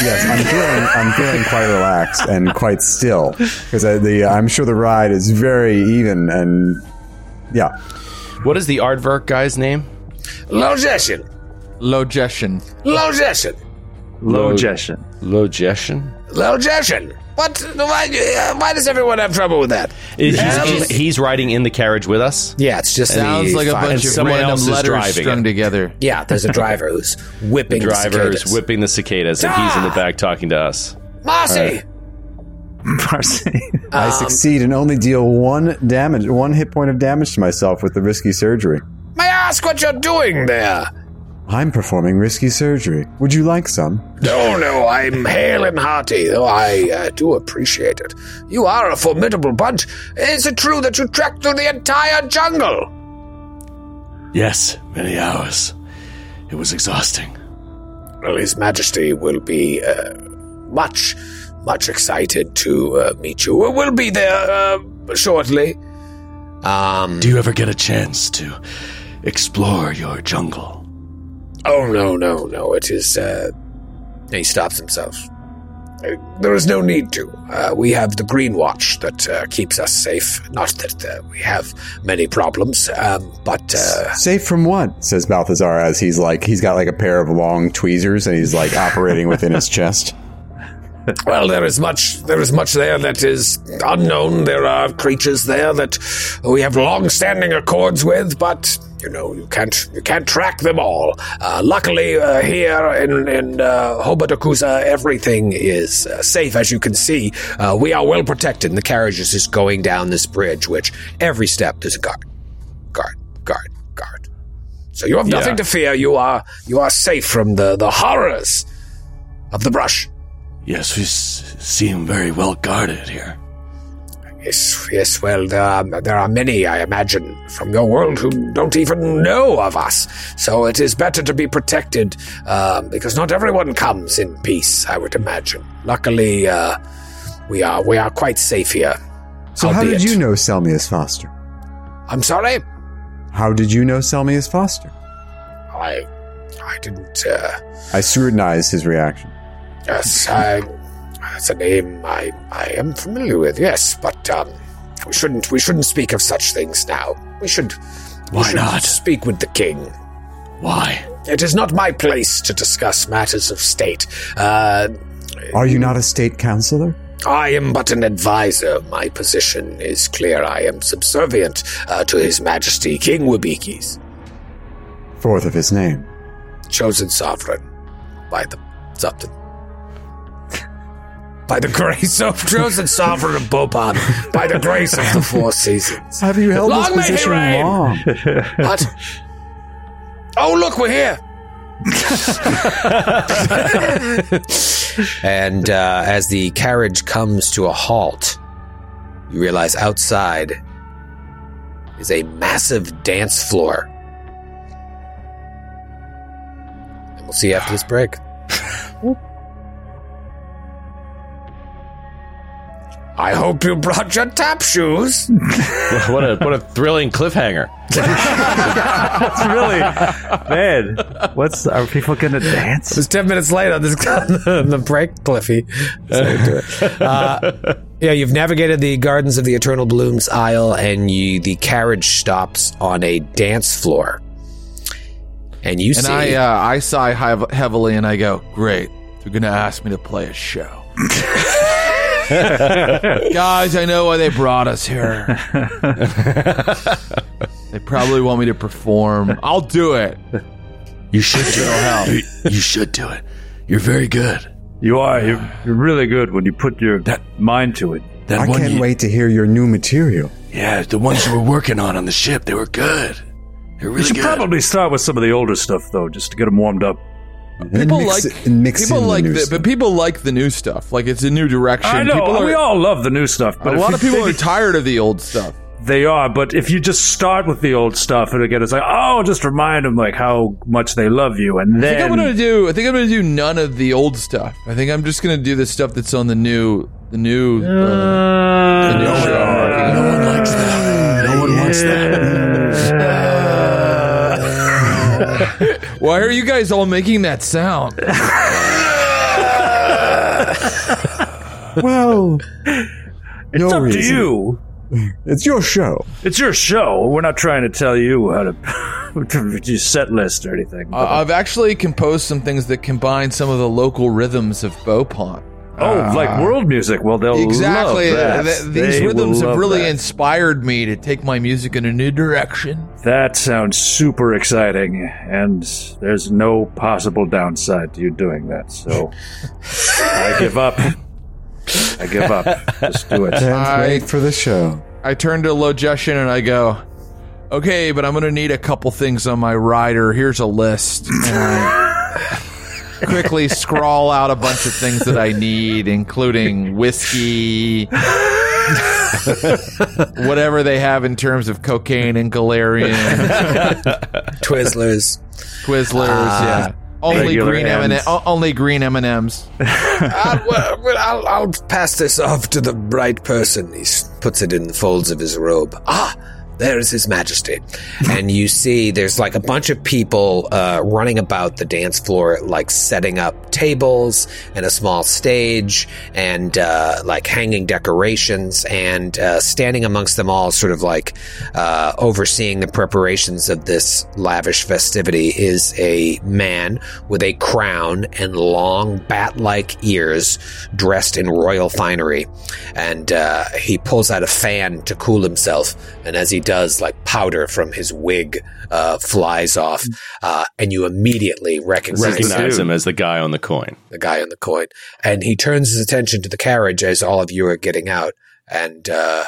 yes, I'm feeling I'm feeling quite relaxed and quite still because the I'm sure the ride is very even and yeah. what is the aardvark guy's name? Logeshin. Logeshin. Logeshin. Low Jession. Logeshin. Logeshin. What? Why, uh, why does everyone have trouble with that? Is Um, he's, he's riding in the carriage with us. Yeah, it's just Sounds the like a five- bunch of someone random else is letters driving strung it. together. Yeah, there's a driver who's whipping the Driver is cicadas. whipping the cicadas, and he's in the back talking to us. Marcy, Marcy. I succeed and only deal one damage, one hit point of damage to myself with the risky surgery. may I ask what you're doing there? I'm performing risky surgery. Would you like some? No, no, I'm hale and hearty, though I uh, do appreciate it. You are a formidable bunch. Is it true that you trekked through the entire jungle? Yes, many hours. It was exhausting. Well, His Majesty will be uh, much, much excited to uh, meet you. We'll be there uh, shortly. Um, Do you ever get a chance to explore your jungle? Oh, no, no, no. It is. Uh, he stops himself. Uh, There is no need to. Uh, we have the Green Watch that uh, keeps us safe. Not that uh, we have many problems, um, but uh, Safe from what? Says Balthazar as he's like he's got like a pair of long tweezers and he's like operating within his chest. well, there is much. There is much there that is unknown. There are creatures there that we have long-standing accords with, but you know you can't you can't track them all. Uh, luckily, uh, here in in uh, everything is uh, safe, as you can see. Uh, we are well protected. And the carriage is just going down this bridge, which every step there's a guard, guard, guard, guard. So you have nothing to fear. You are you are safe from the the horrors of the brush. Yes, we s- seem very well guarded here. Yes, yes. Well, there are, there are many, I imagine, from your world who don't even know of us. So it is better to be protected uh, because not everyone comes in peace. I would imagine. Luckily, uh, we are we are quite safe here. So how did you know Selmius Foster? I'm sorry. How did you know Selmius Foster? I I didn't. Uh, I scrutinized his reaction. yes, I. That's a name I I am familiar with. Yes, but um, we shouldn't we shouldn't speak of such things now. We should. we Why should not? Speak with the king. Why? It is not my place to discuss matters of state. Uh, Are you not a state counselor? I am but an advisor. My position is clear. I am subservient uh, to His Majesty King Wabikis, Fourth of his name. chosen sovereign by the something. By the grace of chosen sovereign of Bopan, by the grace of the four seasons. Have you held Long may this he position reign! long? What? Oh, look, we're here. and uh, as the carriage comes to a halt, you realize outside is a massive dance floor. And we'll see you after this break. I hope you brought your tap shoes. what a what a thrilling cliffhanger. It's really man. What's are people gonna dance? It's 10 minutes late on this on the break, Cliffy. So. Uh, yeah, you've navigated the Gardens of the Eternal Blooms aisle, and you the carriage stops on a dance floor. And you And see. I uh, I sigh heavily and I go, great. They're gonna ask me to play a show. Guys, I know why they brought us here. they probably want me to perform. I'll do it. You should do it. You, you should do it. You're very good. You are. You're, you're really good when you put your mind to it. That I one can't you- wait to hear your new material. Yeah, the ones you were working on on the ship, they were good. They're You really should good. probably start with some of the older stuff though, just to get them warmed up. People mix like it- and mix people in the like new the, stuff. but people like the new stuff. Like it's a new direction. I know. People are, we all love the new stuff, but a lot of people they, are tired of the old stuff. They are, but if you just start with the old stuff, and again, it's like, oh, just remind them like how much they love you, and I think I'm gonna do. I think I'm gonna do none of the old stuff. I think I'm just gonna do the stuff that's on the new, the new, uh, the new show. I'm working on. no one likes that. No one wants that. Why are you guys all making that sound? Well, it's no up reason. to you. It's your show. It's your show. We're not trying to tell you how to to do set list or anything. Uh, I've actually composed some things that combine some of the local rhythms of Bopan. Oh, like uh, world music. Well, they'll Exactly. love that. Th- these They rhythms have really that. inspired me to take my music in a new direction. That sounds super exciting, and there's no possible downside to you doing that. So I give up. I give up. Just do it. Can't I- wait for the show. I turn to Logestion and I go, okay, but I'm going to need a couple things on my rider. Here's a list. And quickly scrawl out a bunch of things that I need, including whiskey, whatever they have in terms of cocaine and Galarian, Twizzlers. Twizzlers, yeah. Only green M&M, M's. only green M&Ms. Uh, well, well, I'll, I'll pass this off to the right person. He puts it in the folds of his robe. Ah, there's His Majesty. and you see there's like a bunch of people uh, running about the dance floor, like setting up tables and a small stage and uh, like hanging decorations and uh, standing amongst them all, sort of like uh, overseeing the preparations of this lavish festivity, is a man with a crown and long bat like ears dressed in royal finery. And uh, he pulls out a fan to cool himself. And as he does, like powder from his wig uh, flies off. Uh, and you immediately recognize, Recognize him as the guy on the coin. the guy on the coin. And he turns his attention to the carriage as all of you are getting out and uh,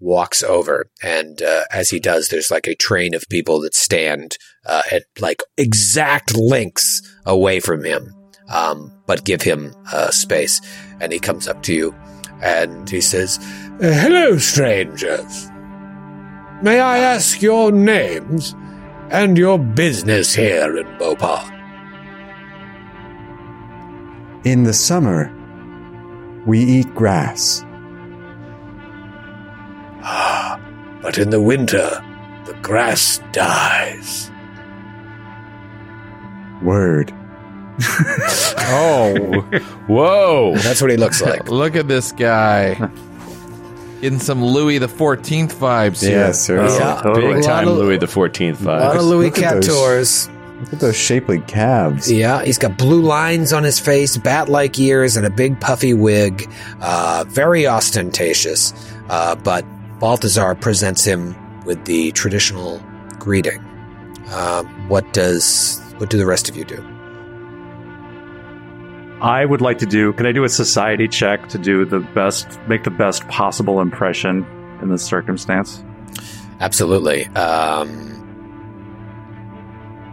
walks over. And uh, as he does, there's like a train of people that stand uh, at like exact lengths away from him, um, but give him uh, space. And he comes up to you and he says, "Uh, Hello, strangers. May I ask your names and your business here in Bopan? In the summer, we eat grass. Ah, But in the winter, the grass dies. Word. Oh, Whoa. That's what he looks like. look at this guy. Getting some Louis the Fourteenth vibes here. Yes, sir. Yeah. totally. Big time of- Louis the Fourteenth A lot of vibes. Louis Look at those. Captors. Look at those shapely calves. Yeah, he's got blue lines on his face, bat-like ears, and a big puffy wig. Uh, very ostentatious. Uh, but Balthazar presents him with the traditional greeting. Uh, what does what do the rest of you do? I would like to do. Can I do a society check to do the best, make the best possible impression in this circumstance? Absolutely. Um,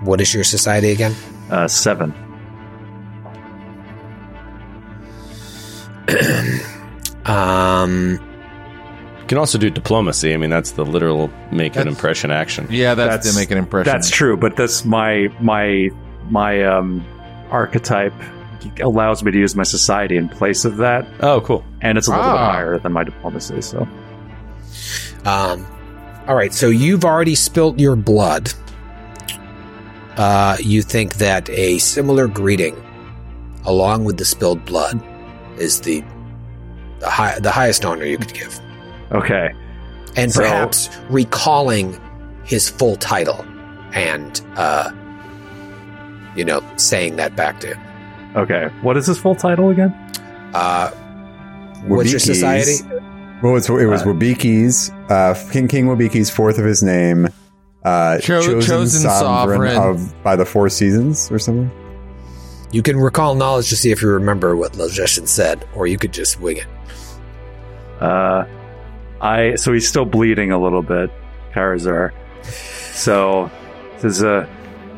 what is your society again? Uh, seven. Um, You can also do diplomacy. I mean, that's the literal make an impression action. Yeah, that's, That's- to make an impression. That's true, but this my my my um archetype allows me to use my society in place of that, Oh, cool. and it's a little bit Ah. higher than my diplomacy. So Um, all right, so you've already spilt your blood. Uh, you think that a similar greeting, along with the spilled blood, is the the, high, the highest honor you could give, okay, and So- perhaps recalling his full title and uh, you know saying that back to him. Okay. What is his full title again? Uh, what's your society? Well, it's, it was Uh, Wabiki's, uh, King King Wabiki's fourth of his name, uh, Cho- chosen sovereign. of by the Four Seasons or something. You can recall knowledge to see if you remember what Lajeshin said, or you could just wing it. Uh, I so he's still bleeding a little bit, Karazor. So says, uh,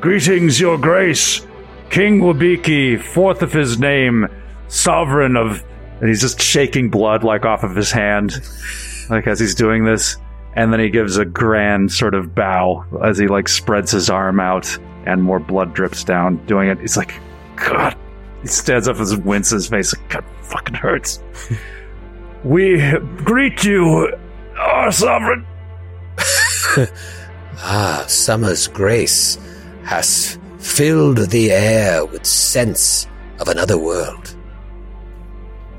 Greetings, Your Grace. King Wabiki, fourth of his name, sovereign of. and he's just shaking blood like off of his hand, like as he's doing this, and then he gives a grand sort of bow as he like spreads his arm out, and more blood drips down. Doing it, he's like, God. He stands up and winces his face. Like, God, fucking hurts. We greet you, our sovereign. Ah, summer's grace has filled the air with scents of another world.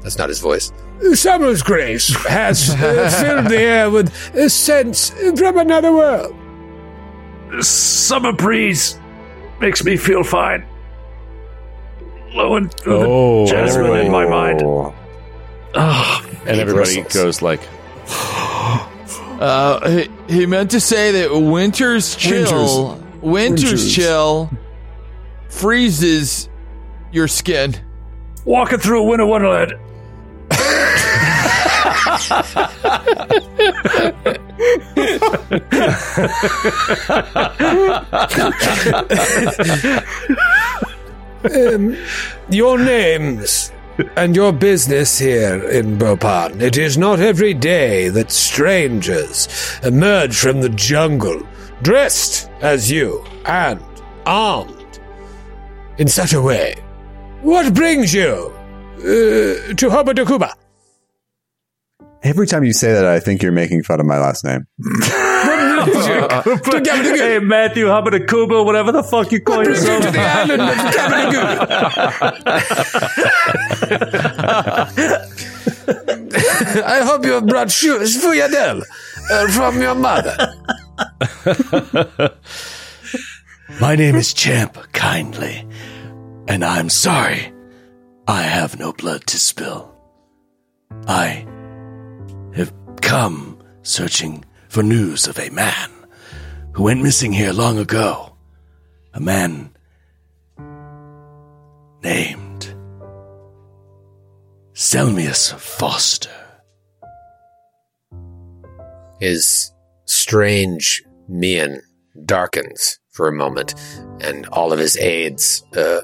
That's not his voice. Summer's grace has uh, filled the air with uh, scents from another world. The summer breeze makes me feel fine. Blowing through Oh. the jasmine in my mind. Oh. And everybody bristles. goes like, Uh, he, he meant to say that winter's chill, winter's, chill, freezes your skin. walking through a winter wonderland. Um, your names and your business here in Bopan. It is not every day that strangers emerge from the jungle dressed as you and armed in such a way. What brings you uh, to Hobadakuza? Every time you say that, I think you're making fun of my last name. to Gabba Hey, Matthew Habatakuba, whatever the fuck you call to yourself. the island of Gabba I hope you have brought shoes for Yadel uh, from your mother. My name is Champ Kindly, and I'm sorry I have no blood to spill. I have come searching for news of a man who went missing here long ago. A man named Selmius Foster. His strange mien darkens for a moment, and all of his aides uh,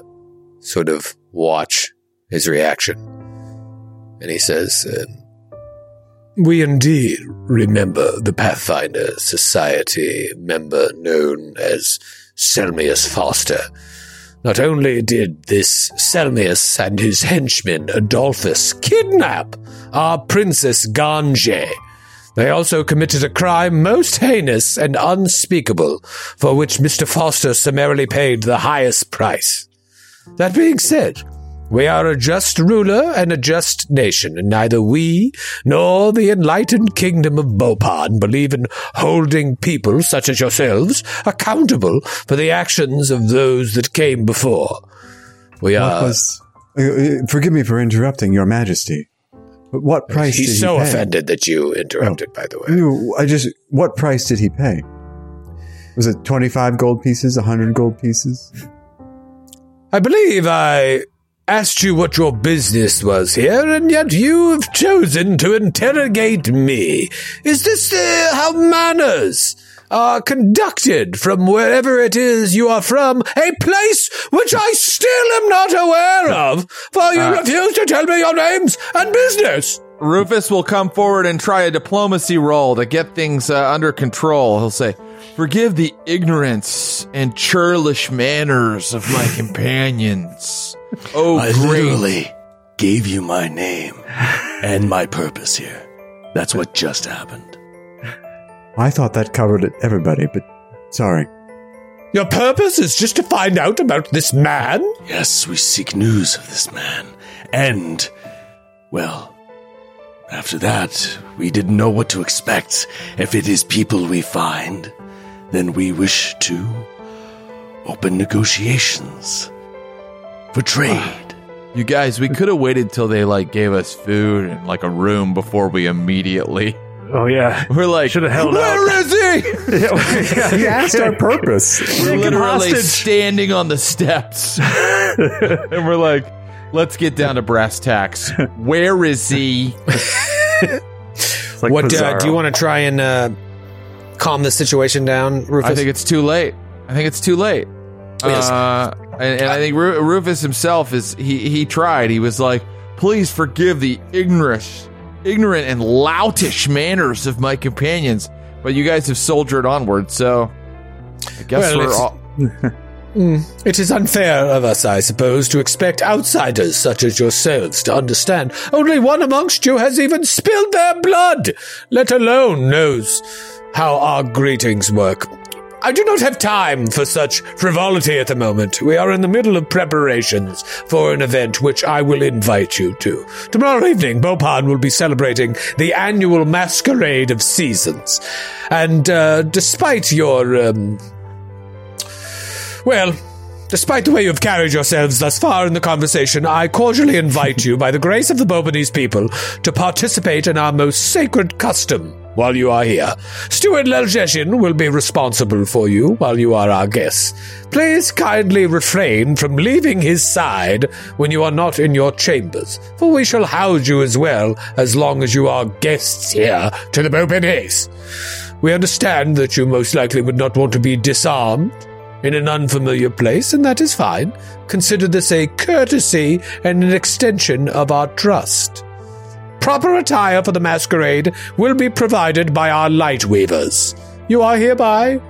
sort of watch his reaction. And he says, We indeed remember the Pathfinder Society member known as Selmius Foster. Not only did this Selmius and his henchman Adolphus kidnap our Princess Gange, they also committed a crime most heinous and unspeakable, for which Mr. Foster summarily paid the highest price. That being said, we are a just ruler and a just nation, and neither we nor the enlightened kingdom of Bopan believe in holding people such as yourselves accountable for the actions of those that came before. We are. was? uh, uh, forgive me for interrupting, Your Majesty. But what price did He's he so pay? offended that you interrupted, by the way. I just. What price did he pay? Was it twenty-five gold pieces? hundred gold pieces? I believe I asked you what your business was here, and yet you have chosen to interrogate me. Is this uh, how manners are conducted from wherever it is you are from? A place which I still am not aware of, for you refuse to tell me your names and business. Rufus will come forward and try a diplomacy roll to get things uh, under control. He'll say, Forgive the ignorance and churlish manners of my companions. Oh, I great. literally gave you my name and my purpose here. That's what just happened. I thought that covered it, everybody, but sorry. Your purpose is just to find out about this man? Yes, we seek news of this man. And, well, after that, we didn't know what to expect. If it is people we find, then we wish to open negotiations for trade. You guys, we could have waited till they like gave us food and like a room before we immediately. Oh, yeah. We're like, Should have held Where out. is he? He asked our purpose. We're him literally hostage. standing on the steps, and we're like, "Let's get down to brass tacks. Where is he?" Like what uh, do you want to try and uh, calm the situation down, Rufus? I think it's too late. I think it's too late. Yes. Uh, and, and I think Ru- Rufus himself is he he tried. He was like, "Please forgive the ignorant, ignorant and loutish manners of my companions." But you guys have soldiered onward, so I guess Well, we're it's- all. It is unfair of us, I suppose, to expect outsiders such as yourselves to understand. Only one amongst you has even spilled their blood, let alone knows how our greetings work. I do not have time for such frivolity at the moment. We are in the middle of preparations for an event which I will invite you to. Tomorrow evening, Bopan will be celebrating the annual Masquerade of Seasons. And uh, despite your um, well, despite the way you've carried yourselves thus far in the conversation, I cordially invite you, by the grace of the Bobanese people, to participate in our most sacred custom while you are here. Steward Leljeshin will be responsible for you while you are our guests. Please kindly refrain from leaving his side when you are not in your chambers, for we shall house you as well as long as you are guests here to the Bobanese. We understand that you most likely would not want to be disarmed in an unfamiliar place, and that is fine. Consider this a courtesy and an extension of our trust. Proper attire for the masquerade will be provided by our light weavers. You are hereby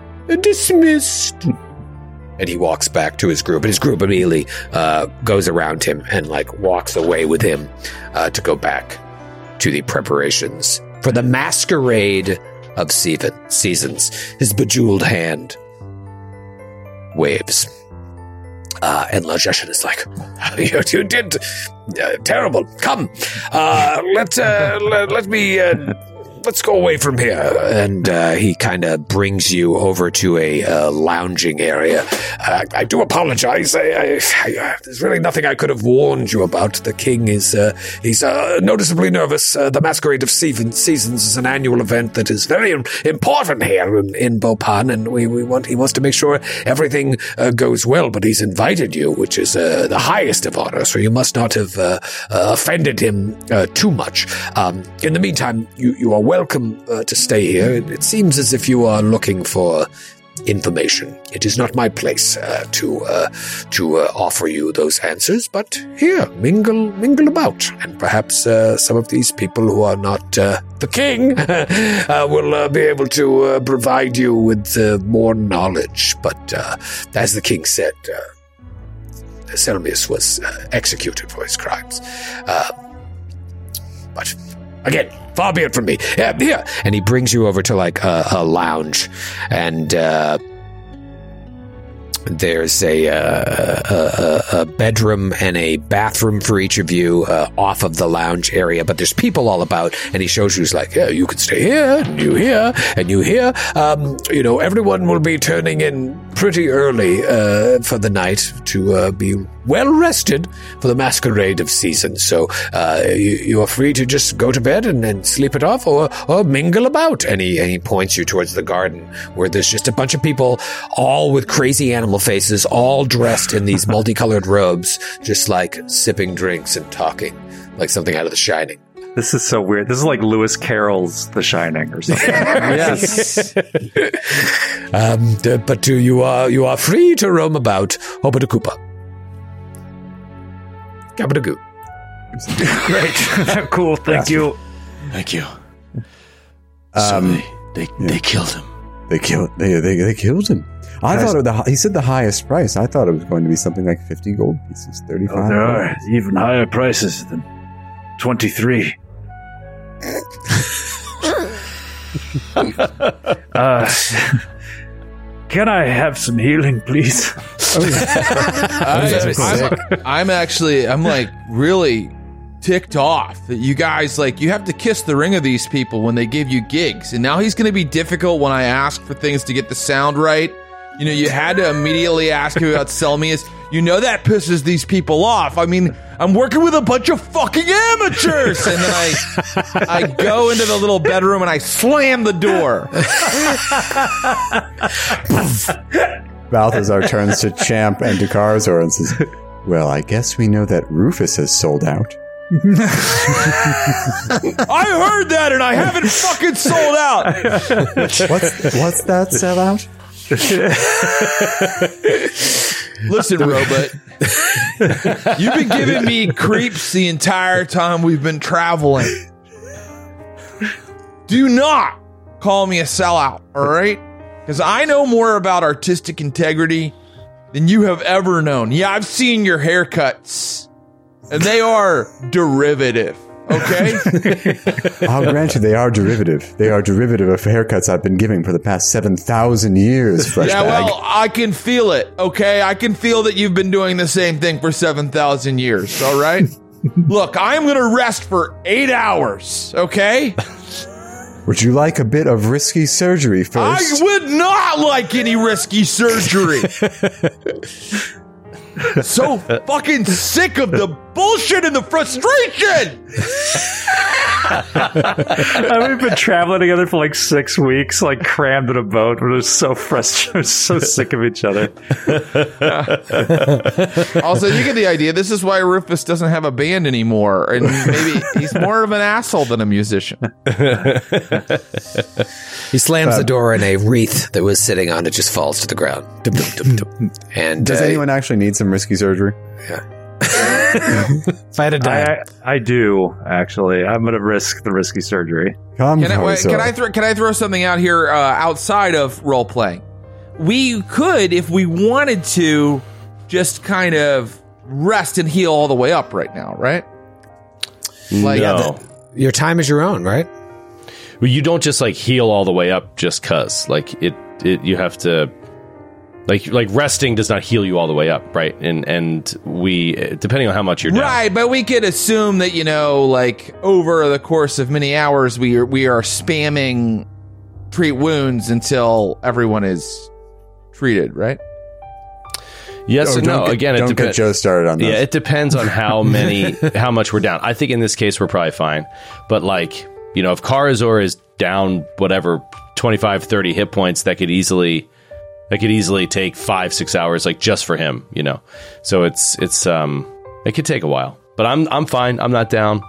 dismissed. And he walks back to his group, and his group immediately uh, goes around him and like walks away with him uh, to go back to the preparations for the masquerade of season, seasons. His bejeweled hand waves. Uh, and Lajeshin is like, you, you did uh, terrible. Come, uh, let, uh, let, let me, uh, let's go away from here. And uh, he kind of brings you over to a uh, lounging area. Uh, I do apologize. I, I, I, uh, there's really nothing I could have warned you about. The king is, uh, he's uh, noticeably nervous. The Masquerade of Season, Seasons is an annual event that is very important here in, in Bopan, and we, we want, he wants to make sure everything goes well, but he's invited you, which is the highest of honor, so you must not have offended him too much. Um, in the meantime, you, you are welcome uh, to stay here. It, it seems as if you are looking for information. It is not my place uh, to uh, to uh, offer you those answers, but here, mingle mingle about, and perhaps uh, some of these people who are not uh, the king will be able to provide you with more knowledge. But as the king said. Selmius was executed for his crimes. But again, far be it from me. Yeah, here. And he brings you over to like a, a lounge, and uh, there's a, uh, a, a bedroom and a bathroom for each of you uh, off of the lounge area. But there's people all about, and he shows you, he's like, yeah, you can stay here, and you here, and you here. Um, you know, everyone will be turning in pretty early uh, for the night to uh, be well rested for the masquerade of seasons. So uh, you, you are free to just go to bed and, and sleep it off, or or mingle about. And he, and he points you towards the garden where there's just a bunch of people, all with crazy animal faces, all dressed in these multicolored robes, just like sipping drinks and talking like something out of The Shining. This is so weird. This is like Lewis Carroll's The Shining or something. Yes. Um, but uh, you are you are free to roam about Hobadakuza. Gabadagoo. Great. cool. Thank you. Thank you. so Um, they, they, they killed him. They killed. They, they, they killed him. I Guys- thought it, the, he said the highest price. I thought it was going to be something like fifty gold pieces, thirty-five. Oh, there are even higher prices than 23. uh, can I have some healing, please? I, I'm, I'm actually, I'm like really ticked off that you guys like you have to kiss the ring of these people when they give you gigs, and now he's going to be difficult when I ask for things to get the sound right. You know, you had to immediately ask him about Selmius. You know that pisses these people off. I mean, I'm working with a bunch of fucking amateurs, and then I, I go into the little bedroom and I slam the door. Balthazar turns to Champ and to Karazor and says, "Well, I guess we know that Rufus has sold out." I heard that, and I haven't fucking sold out. What's what's that sell out? Listen, Robot. You've been giving me creeps the entire time we've been traveling. Do not call me a sellout, all right? Because I know more about artistic integrity than you have ever known. Yeah, I've seen your haircuts, and they are derivative, okay? Uh, I'll grant you, they are derivative. They are derivative of haircuts I've been giving for the past seven thousand years. Fresh yeah, bag. well, I can feel it, okay? I can feel that you've been doing the same thing for 7,000 years, all right? Look, I'm going to rest for eight hours, okay? Would you like a bit of risky surgery first? I would not like any risky surgery. so fucking sick of the bullshit and the frustration. We've been traveling together for like six weeks, like crammed in a boat. We're just so frustrated, we're so sick of each other. Also, you get the idea. This is why Rufus doesn't have a band anymore, and maybe he's more of an asshole than a musician. He slams the door, and a wreath that was sitting on it just falls to the ground. And Does uh, anyone actually need some risky surgery? if I had a die, I, I do actually. I'm going to risk the risky surgery. Come, Can I, wait, can I throw can I throw something out here uh, outside of role playing? We could, if we wanted to, just kind of rest and heal all the way up right now, right? Like, no. your time is your own, right? Well, you don't just like heal all the way up just cuz. Like it, it you have to like like resting does not heal you all the way up, right? And and we depending on how much you're down. Right, but we could assume that you know, like over the course of many hours, we are we are spamming treat wounds until everyone is treated. Right? Yes Oh, and no. get- Again, it don't get depends. Joe started on this. Yeah, it depends on how many, how much we're down. I think in this case we're probably fine. But like, you know, if Karazor is down whatever 25, 30 hit points, that could easily, that could easily take five, six hours, like just for him. You know, so it's it's um, it could take a while. But I'm I'm fine. I'm not down.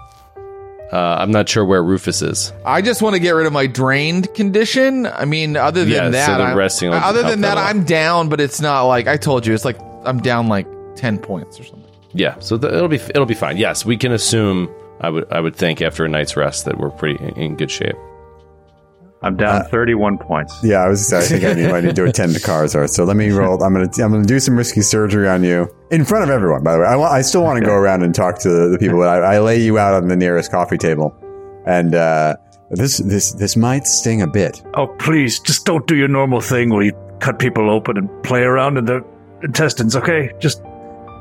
Uh, I'm not sure where Rufus is. I just want to get rid of my drained condition. I mean, other than Yeah, that, the I'm, resting other than that that. I'm down. But it's not like I told you. It's like I'm down like ten points or something. Yeah, so th- it'll be it'll be fine. Yes, we can assume. I would I would think after a night's rest that we're pretty in, in good shape. I'm down 31 points. Yeah, I was. I think I need, might need to attend to Karazor. So let me roll. I'm gonna. I'm gonna do some risky surgery on you in front of everyone. By the way, I, wa- I still want to go around and talk to the, the people. But I, I lay you out on the nearest coffee table, and uh, this this this might sting a bit. Oh, please, just don't do your normal thing where you cut people open and play around in their intestines. Okay, just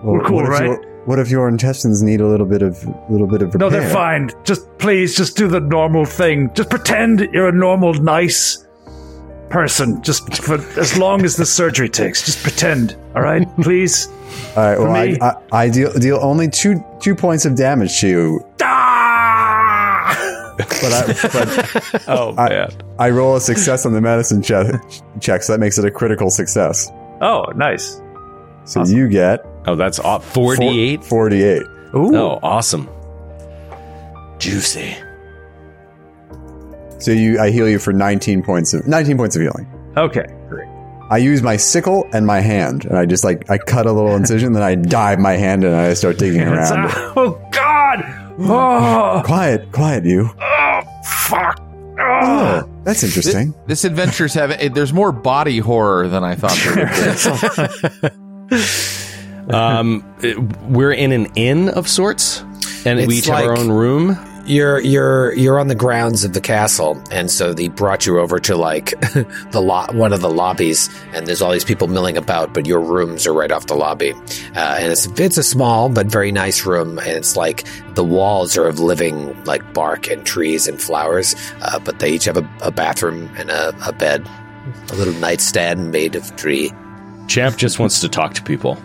we're cool, what if right? What if your intestines need a little bit of little bit of repair? No, they're fine. Just please, just do the normal thing. Just pretend you're a normal, nice person. Just for as long as the surgery takes. Just pretend. All right, please. All right. Well, I, I, I deal deal only two two points of damage to you, Ah! but I but Oh I, man. I roll a success on the medicine check, check, so that makes it a critical success. Oh, nice. So you get Oh, that's aw- 48. 48. Ooh. Oh, awesome. Juicy. So you, I heal you for 19 points of 19 points of healing. Okay, great. I use my sickle and my hand, and I just like I cut a little incision, then I dive my hand and I start digging It's- around. oh God! Oh, Quiet, quiet, you. oh fuck! Oh. Oh, that's interesting. This adventure's having. it- There's more body horror than I thought there would be. Um, it- we're in an inn of sorts, and we It's each have our own room. You're you're you're on the grounds of the castle, and so they brought you over to like the lot one of the lobbies, and there's all these people milling about, but your rooms are right off the lobby, uh, and it's it's a small but very nice room, and it's like the walls are of living like bark and trees and flowers, uh, but they each have a, a bathroom and a, a bed, a little nightstand made of tree. Champ just wants to talk to people.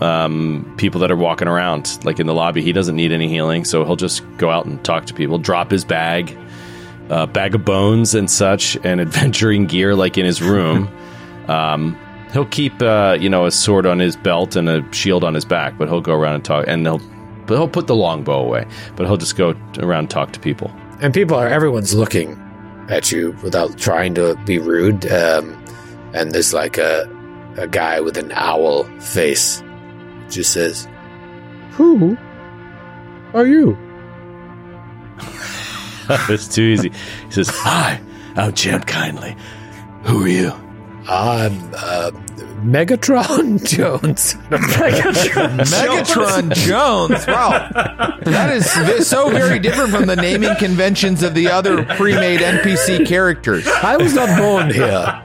Um, people that are walking around, like in the lobby. He doesn't need any healing, so he'll just go out and talk to people. Drop his bag, uh, bag of bones and such, and adventuring gear, like in his room. um, he'll keep, uh, you know, a sword on his belt and a shield on his back, but he'll go around and talk, and he'll, but he'll put the longbow away. But he'll just go around and talk to people. And people are everyone's looking at you without trying to be rude. Um, and there's like a a guy with an owl face just says, "Who are you?" it's too easy. He says, Hi, I'm Champ Kindly. Who are you? I'm uh, Megatron Jones. Megatron Jones. Wow, that is so very different from the naming conventions of the other pre-made NPC characters. I was not born here. Uh,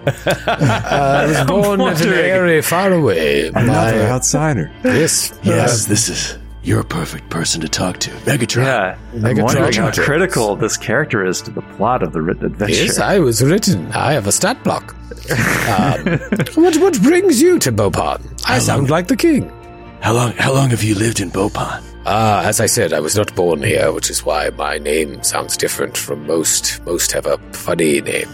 I was born in an area far away. Another My, outsider. yes, Yes, uh, this is. You're a perfect person to talk to. Megatron. Yeah, I'm Megatron wondering how critical this character is to the plot of the written adventure. Yes, I was written. I have a stat block. Um, what what brings you to Bopan? I sound like the king. How long? How long have you lived in Bopan? Uh, as I said, I was not born here, which is why my name sounds different from most. Most have a funny name.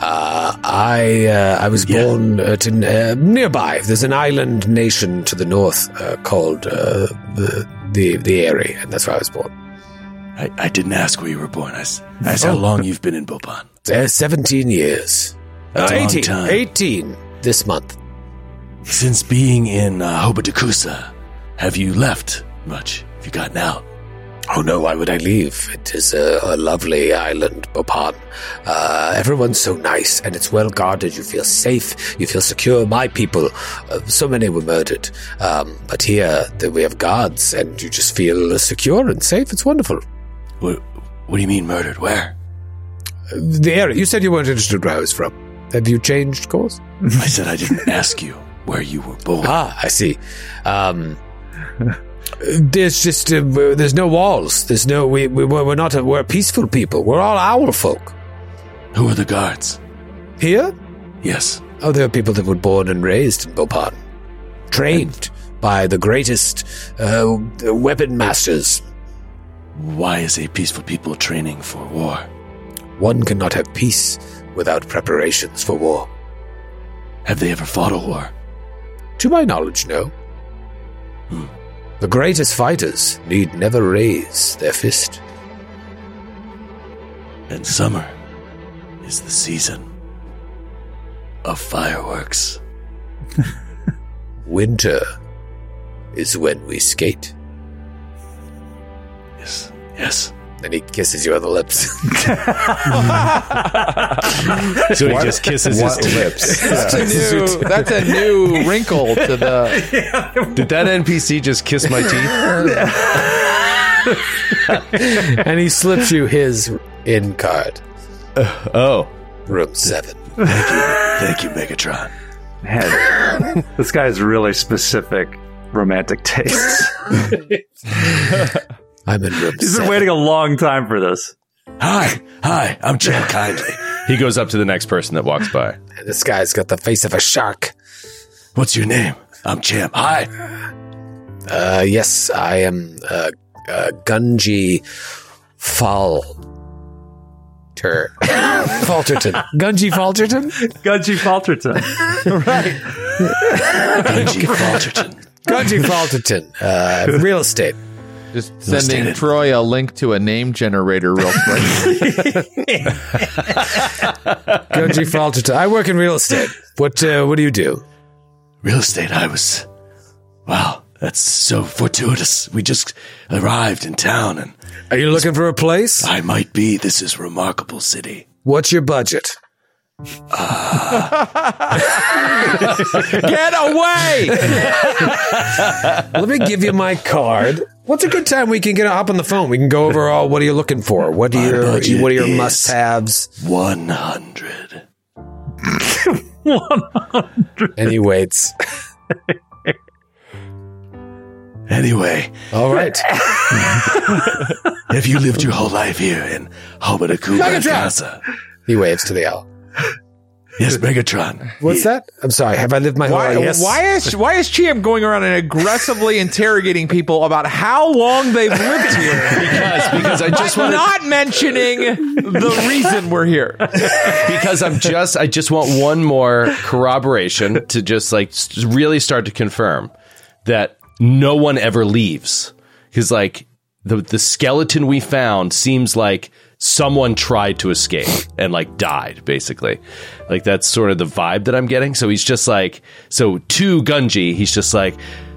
Uh, I uh, I was Yeah. born uh, nearby. There's an island nation to the north uh, called uh, the the the Eyrie, and that's where I was born. I, I didn't ask where you were born. I, asked how long you've been in Bopan. Uh, Seventeen years. That's a long 18, time. 18 this month. Since being in uh, Hobadakuza, have you left much? Have you gotten out? Oh no, why would I leave? It is a, a lovely island, Bopan. Uh, everyone's so nice and it's well guarded. You feel safe. You feel secure. My people, uh, so many were murdered. Um, but here that we have guards and you just feel secure and safe. It's wonderful. What, what do you mean murdered? Where? the area. You said you weren't interested where I was from. Have you changed course? I said I didn't ask you where you were born. Ah, I see. Um, there's just uh, there's no walls. There's no we, we we're not a, we're a peaceful people. We're all owl folk Who are the guards? here. Yes. Oh, there are people that were born and raised in Bopan, trained by the greatest uh, weapon masters. Why is a peaceful people training for war? One cannot have peace without preparations for war. Have they ever fought a war? To my knowledge, no. The greatest fighters need never raise their fist. And summer is the season of fireworks. Winter is when we skate. Yes. Yes. Then he kisses you on the lips. So he just kisses his What teeth. lips? That's a new. That's a new wrinkle to the. Did that NPC just kiss my teeth? and he slips you his in card. Uh, oh, Room seven. Thank you, Megatron. Man, this guy has really specific romantic tastes. I'm in room He's seven. been waiting a long time for this. Hi. Hi. I'm Jim Kindly. he goes up to the next person that walks by. This guy's got the face of a shark. What's your name? I'm Jim. Hi. Uh, yes, I am uh, uh, Gunji Falter. Falterton. Gunji Falterton? Gunji Falterton. Benji Falterton. Gunji Falterton. Uh, real estate. Just sending Illustrated. Troy a link to a name generator real quick. Gunji Falterton. I work in real estate. What uh, What do you do? Real estate. I was. Wow. That's so fortuitous. We just arrived in town and Are you looking for a place? I might be. This is remarkable city. What's your budget? Get away! Let me give you my card. What's a good time we can get up on the phone? We can go over all. What are you looking for? What do My your What are your must haves? One hundred. One hundred. And he waits. Anyway, All right. have you lived your whole life here in Hobadakuza Megatron! Casa? He waves to the owl. Yes, Megatron. What's that? I'm sorry. Have I lived my whole life? Yes. why is why is Champ going around and aggressively interrogating people about how long they've lived here? Because because I just I'm want not mentioning the reason we're here. because I'm just I just want one more corroboration to just like really start to confirm that no one ever leaves because like the the skeleton we found seems like someone tried to escape and like died basically like that's sort of the vibe that I'm getting so he's just like so to Gunji he's just like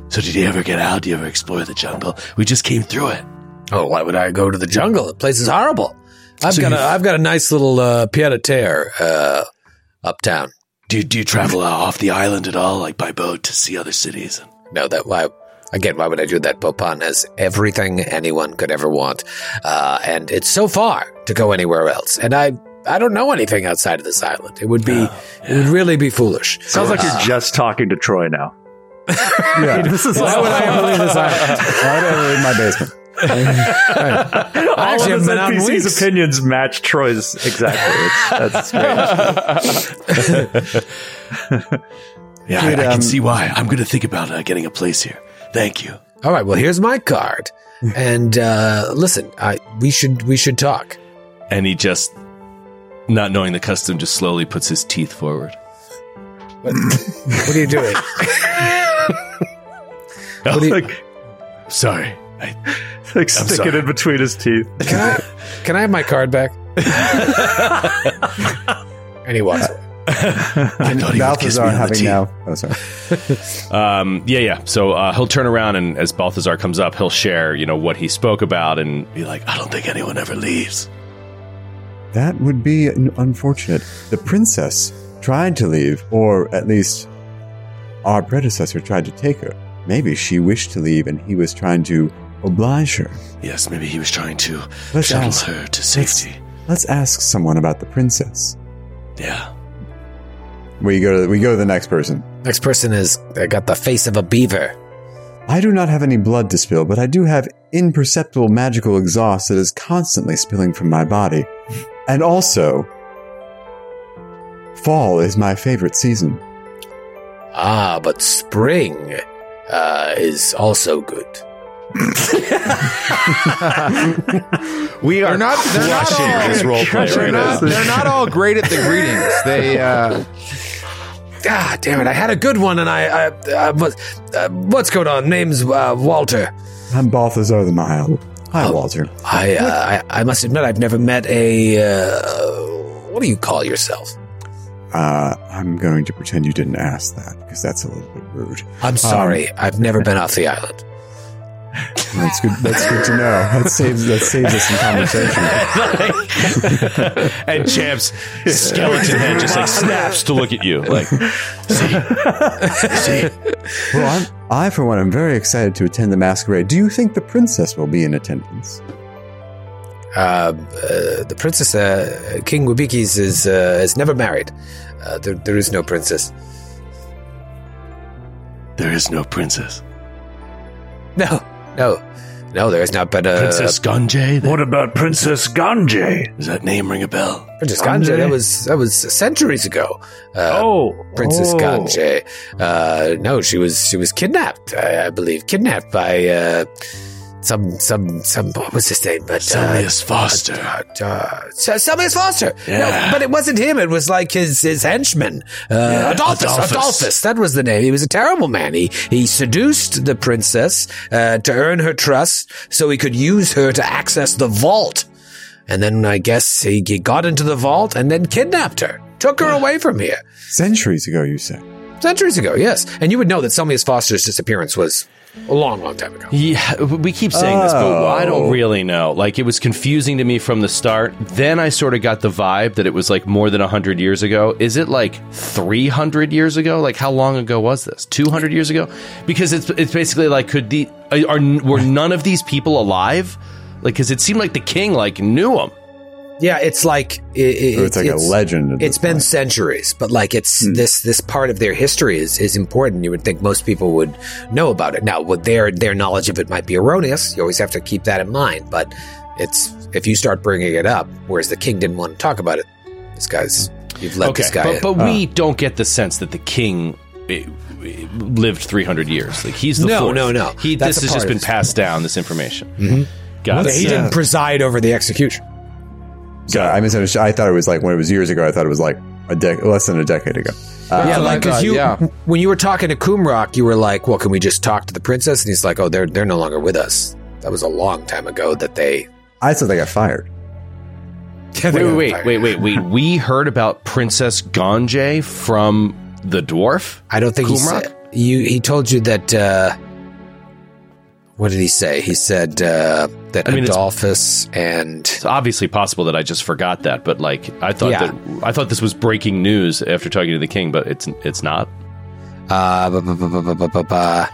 So, did you ever get out? Did you ever explore the jungle? We just came through it. Oh, why would I go to the jungle? The place is horrible. I've So got a I've got a nice little uh, pied a terre uh, uptown. Do you, do you travel uh, off the island at all, like by boat, to see other cities? No, that why again? Why would I do that? Bopan has everything anyone could ever want, uh, and it's so far to go anywhere else. And I I don't know anything outside of this island. It would be it would really be foolish. Sounds like you're just talking to Troy now. Yeah. This is Why would I ever leave this island? Why would I in my basement? I all actually of haven't his been out in NPCs' opinions match Troy's exactly. It's, that's strange. Yeah, I, Dude, I can um, see why. I'm going to think about uh, getting a place here. Thank you. All right. Well, here's my card. And uh, listen, I, we should we should talk. and he just not knowing the custom just slowly puts his teeth forward What, what are you doing? What do you- like, Sorry. I, like stick sorry. it in between his teeth. Can I can I have my card back? and he walks away. I thought he would Balthazar the having now. Oh, sorry. Um, yeah, yeah. So uh, he'll turn around and as Balthazar comes up, he'll share, you know, what he spoke about, and Be like, I don't think anyone ever leaves. That would be unfortunate. The princess tried to leave, or at least our predecessor tried to take her. Maybe she wished to leave and he was trying to oblige her. Yes, maybe he was trying to Let's shuttle ask. her to safety. let's ask someone about the princess. Yeah. We go to we go to the next person. Next person is uh, got the face of a beaver. I do not have any blood to spill, but I do have imperceptible magical exhaust that is constantly spilling from my body. And also, fall is my favorite season. Ah, but spring uh, is also good. We are They're not. They're not all. this role play They're right not, now. they're not all great at the greetings. They. Uh, Ah, damn it! I had a good one, and I, I, I was, uh, what's going on? Name's uh, Walter. I'm Balthazar the Mild. Hi, Walter. I, uh, I, I must admit, I've never met a. Uh, what do you call yourself? Uh, I'm going to pretend you didn't ask that because that's a little bit rude. I'm sorry, I've never been off the island. That's good. That's good to know. That saves that saves us some conversation. and Champ's skeleton head just like snaps to look at you. Like, Well, I'm, I, for one, am very excited to attend the masquerade. Do you think the princess will be in attendance? Uh, uh, the princess, uh, King Wabikis, is uh, is never married. Uh, there, there is no princess. There is no princess. No, no, no. There is not. been a Princess Ganjay? What about Princess Ganjay? Does that name ring a bell? Princess Ganje. That was that was centuries ago. Uh, Oh, Princess oh. Ganje. Uh, no, she was she was kidnapped. I, I believe kidnapped by uh, some some some. What was his name? But Selmius uh, Foster. Uh, uh, S- Selmius Foster. Yeah. No, but it wasn't him. It was like his his henchman, uh, Yeah, Adolphus, Adolphus. Adolphus. That was the name. He was a terrible man. He he seduced the princess uh, to earn her trust, so he could use her to access the vault. And then I guess he, he got into the vault and then kidnapped her, took her away from here. Centuries ago, you say. Centuries ago, yes. And you would know that Selmius Foster's disappearance was a long, long time ago. yeah, we keep saying this, but I don't oh. really know. Like, it was confusing to me from the start. Then I sort of got the vibe that it was like more than 100 years ago. Is it like 300 years ago? Like, how long ago was this? 200 years ago? Because it's it's basically like, could the. Are, were none of these people alive? Like, because it seemed like the king, like, knew them. Yeah, it's like it, it- So it's like a legend. at It's this been point. centuries, but like it's this this part of their history is is important. You would think most people would know about it. Now, would their their knowledge of it might be erroneous. You always have to keep that in mind. But it's if you start bringing it up, whereas the king didn't want to talk about it. This guy's you've let Okay, this guy. but, in. but we don't get the sense that the king eh, eh, lived 300 years. Like he's the No, fourth. no, no. He, That's this has just been passed down. This information. Got Yeah, it. he didn't preside over the execution. Sorry, I misunderstood. I thought it was like when it was years ago. I thought it was like a dec- less than a decade ago. Uh, yeah, like because you yeah. when you were talking to Kumrock, you were like, "Well, can we just talk to the princess?" And he's like, "Oh, they're they're no longer with us. That was a long time ago that they." I thought they got fired. Wait, wait, wait, wait, wait, wait. We heard about Princess Ganjay from the dwarf. I don't think he said you. He told you that. Uh, what did he say? He said uh, that I mean, Adolphus and it's obviously possible that I just forgot that, but like I thought yeah. that I thought this was breaking news after talking to the king, but it's it's not. Uh, bu- bu- bu-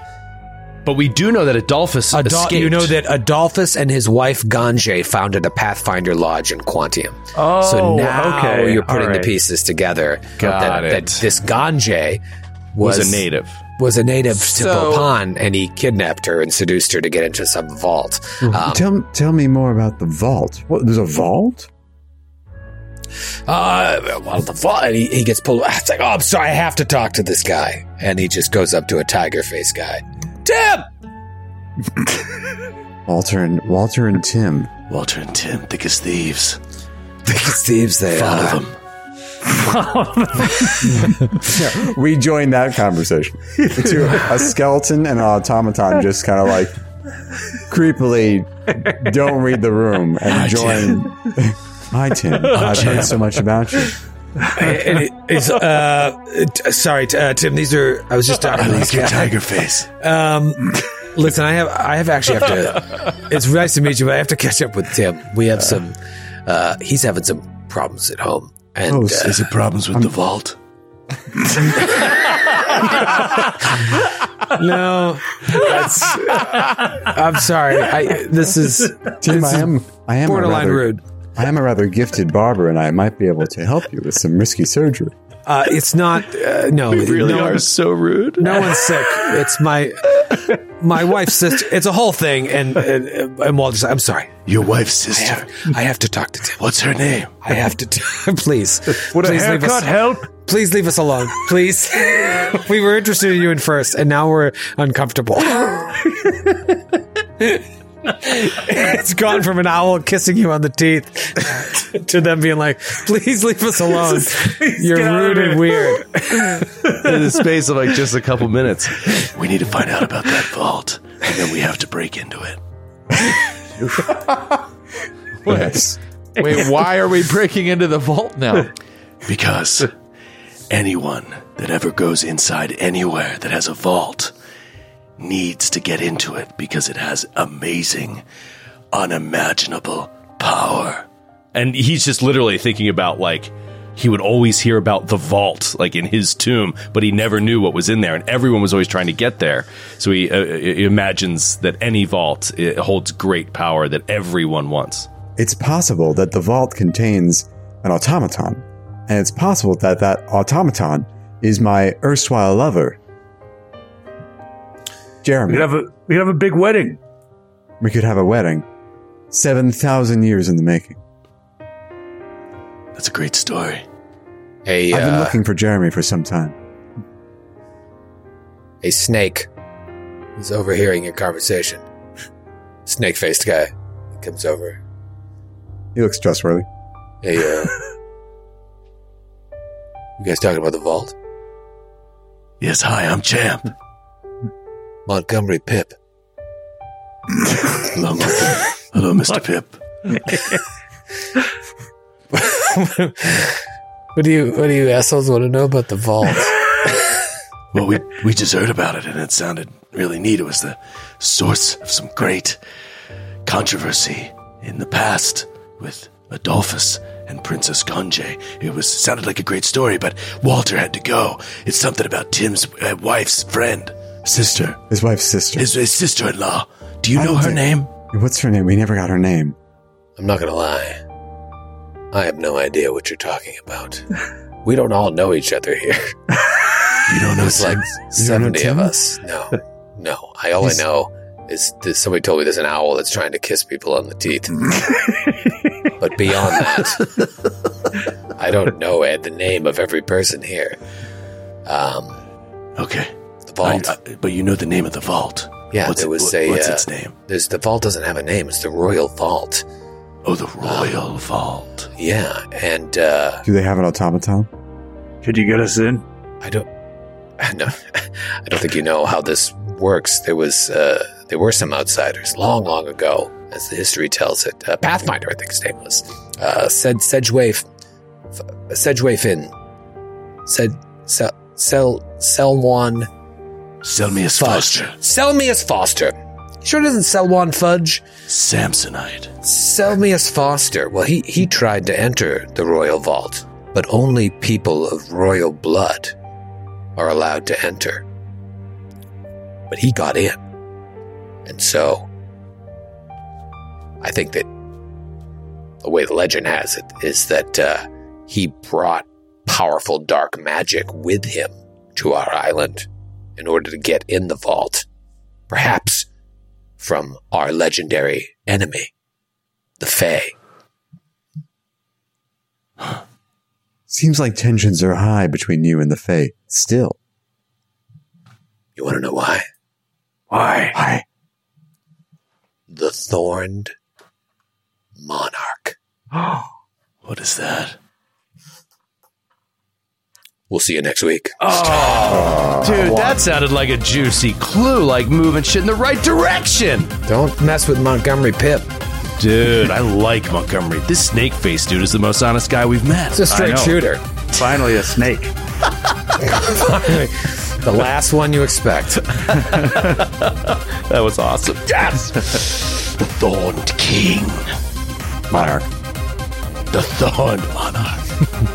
but we do know that Adolphus Adol- escaped. You know that Adolphus and his wife Gange founded a Pathfinder Lodge in Quantium. Oh, so now okay. you're putting right. the pieces together. Got that, it. that this Gange was, was a native was a native to So- Bopan, and he kidnapped her and seduced her to get into some vault. Um, tell tell me more about the vault. What? There's a vault? uh, well, the vault, and he, he gets pulled. It's like, oh, I'm sorry, I have to talk to this guy, and he just goes up to a tiger face guy. Tim, Walter and Walter and Tim. Walter and Tim, thick as thieves. biggest thieves they Follow are. them. We joined that conversation. The two, a skeleton and an automaton just kind of like creepily don't read the room and join. Hi, Tim. I've heard so much about you. And it- it's, uh, t- sorry, t- uh, Tim. These are. I was just talking I like your tiger face. Um, listen, I have, I have actually have to. It's nice to meet you, but I have to catch up with Tim. We have some. Uh, he's having some problems at home, and Oh, uh, Is it problems with the vault? no, that's. I'm sorry. I this is Tim, this I is am. I am a borderline rather, rude. I am a rather gifted barber, and I might be able to help you with some risky surgery. Uh, it's not. Uh, no, We really no, are so rude. No one's sick. It's my my wife's sister. It's a whole thing, and and, and Walter's. like, I'm sorry. Your wife's I sister. have, I have to talk to Tim. What's her name? I have to. T- please, Would a please leave haircut us. help? Please leave us alone. Please. we were interested in you in first, and now we're uncomfortable. it's gone from an owl kissing you on the teeth to them being like, "Please leave us alone. You're get out of rude and weird." In the space of like just a couple minutes. We need to find out about that vault, and then we have to break into it. Yes. Wait, why are we breaking into the vault now? Because anyone that ever goes inside anywhere that has a vault needs to get into it because it has amazing, unimaginable power. And he's just literally thinking about like he would always hear about the vault like in his tomb, but he never knew what was in there, and everyone was always trying to get there. So he, uh, he imagines that any vault it holds great power that everyone wants. It's possible that the vault contains an automaton, and it's possible that that automaton is my erstwhile lover, Jeremy. We could have a we could have a big wedding. We could have a wedding. 7,000 years in the making. That's a great story. Hey, I've been uh, looking for Jeremy for some time. a snake is overhearing your conversation. Snake faced guy comes over. He looks trustworthy. Hey, uh, you guys talking about the vault? Yes, hi, I'm Champ. Montgomery Pip. Hello, Montgomery. Hello, Mr. Pip. What do you What do you assholes want to know about the vault? Well, we we just heard about it, and it sounded really neat. It was the source of some great controversy in the past with Adolphus and Princess Conje. It was sounded like a great story, but Walter had to go. It's something about Tim's uh, wife's friend, sister, His wife's sister. his, his sister-in-law. Do you I know don't her think- name? What's her name? We never got her name. I'm not gonna lie. I have no idea what you're talking about. We don't all know each other here. You don't know There's like You don't know 70 Tim? of us. No, no. I all I know is that somebody told me there's an owl that's trying to kiss people on the teeth. but beyond that, I don't know Ed, the name of every person here. Um, Okay, vault. I- I- but you know the name of the vault. yeah, what's there it- was what- a. what's uh, its name? There's the vault doesn't have a name. It's the Royal Vault. Oh, the Royal Vault. Yeah, and uh, Do they have an automaton? Could you get us in? I don't. No, I don't think you know how this works. There was uh, there were some outsiders long, long ago, as the history tells it. Uh, Pathfinder, I think his name was. Uh, said Sedgeway, F- Sedgeway Finn. Said Sel Sel Selwan Selmius Fudge. Foster. Selmius Foster. Sure doesn't Selwan Fudge. Samsonite. Sell me Selmius Foster. Well, he he tried to enter the royal vault, but only people of royal blood are allowed to enter. But he got in. And so I think that the way the legend has it is that uh, he brought powerful dark magic with him to our island in order to get in the vault. Perhaps from our legendary enemy, the Fey. Seems like tensions are high between you and the Fey. Still. You want to know why? Why? Why? The Thorned Monarch. What is that? We'll see you next week. Oh, oh Dude, that sounded like a juicy clue, like moving shit in the right direction. Don't mess with Montgomery Pip. Dude, I like Montgomery. This snake face dude is the most honest guy we've met. It's a straight know. shooter. Finally, a snake. the last one you expect. That was awesome. Yes! The Thorned King. Monarch. The Thorned Monarch.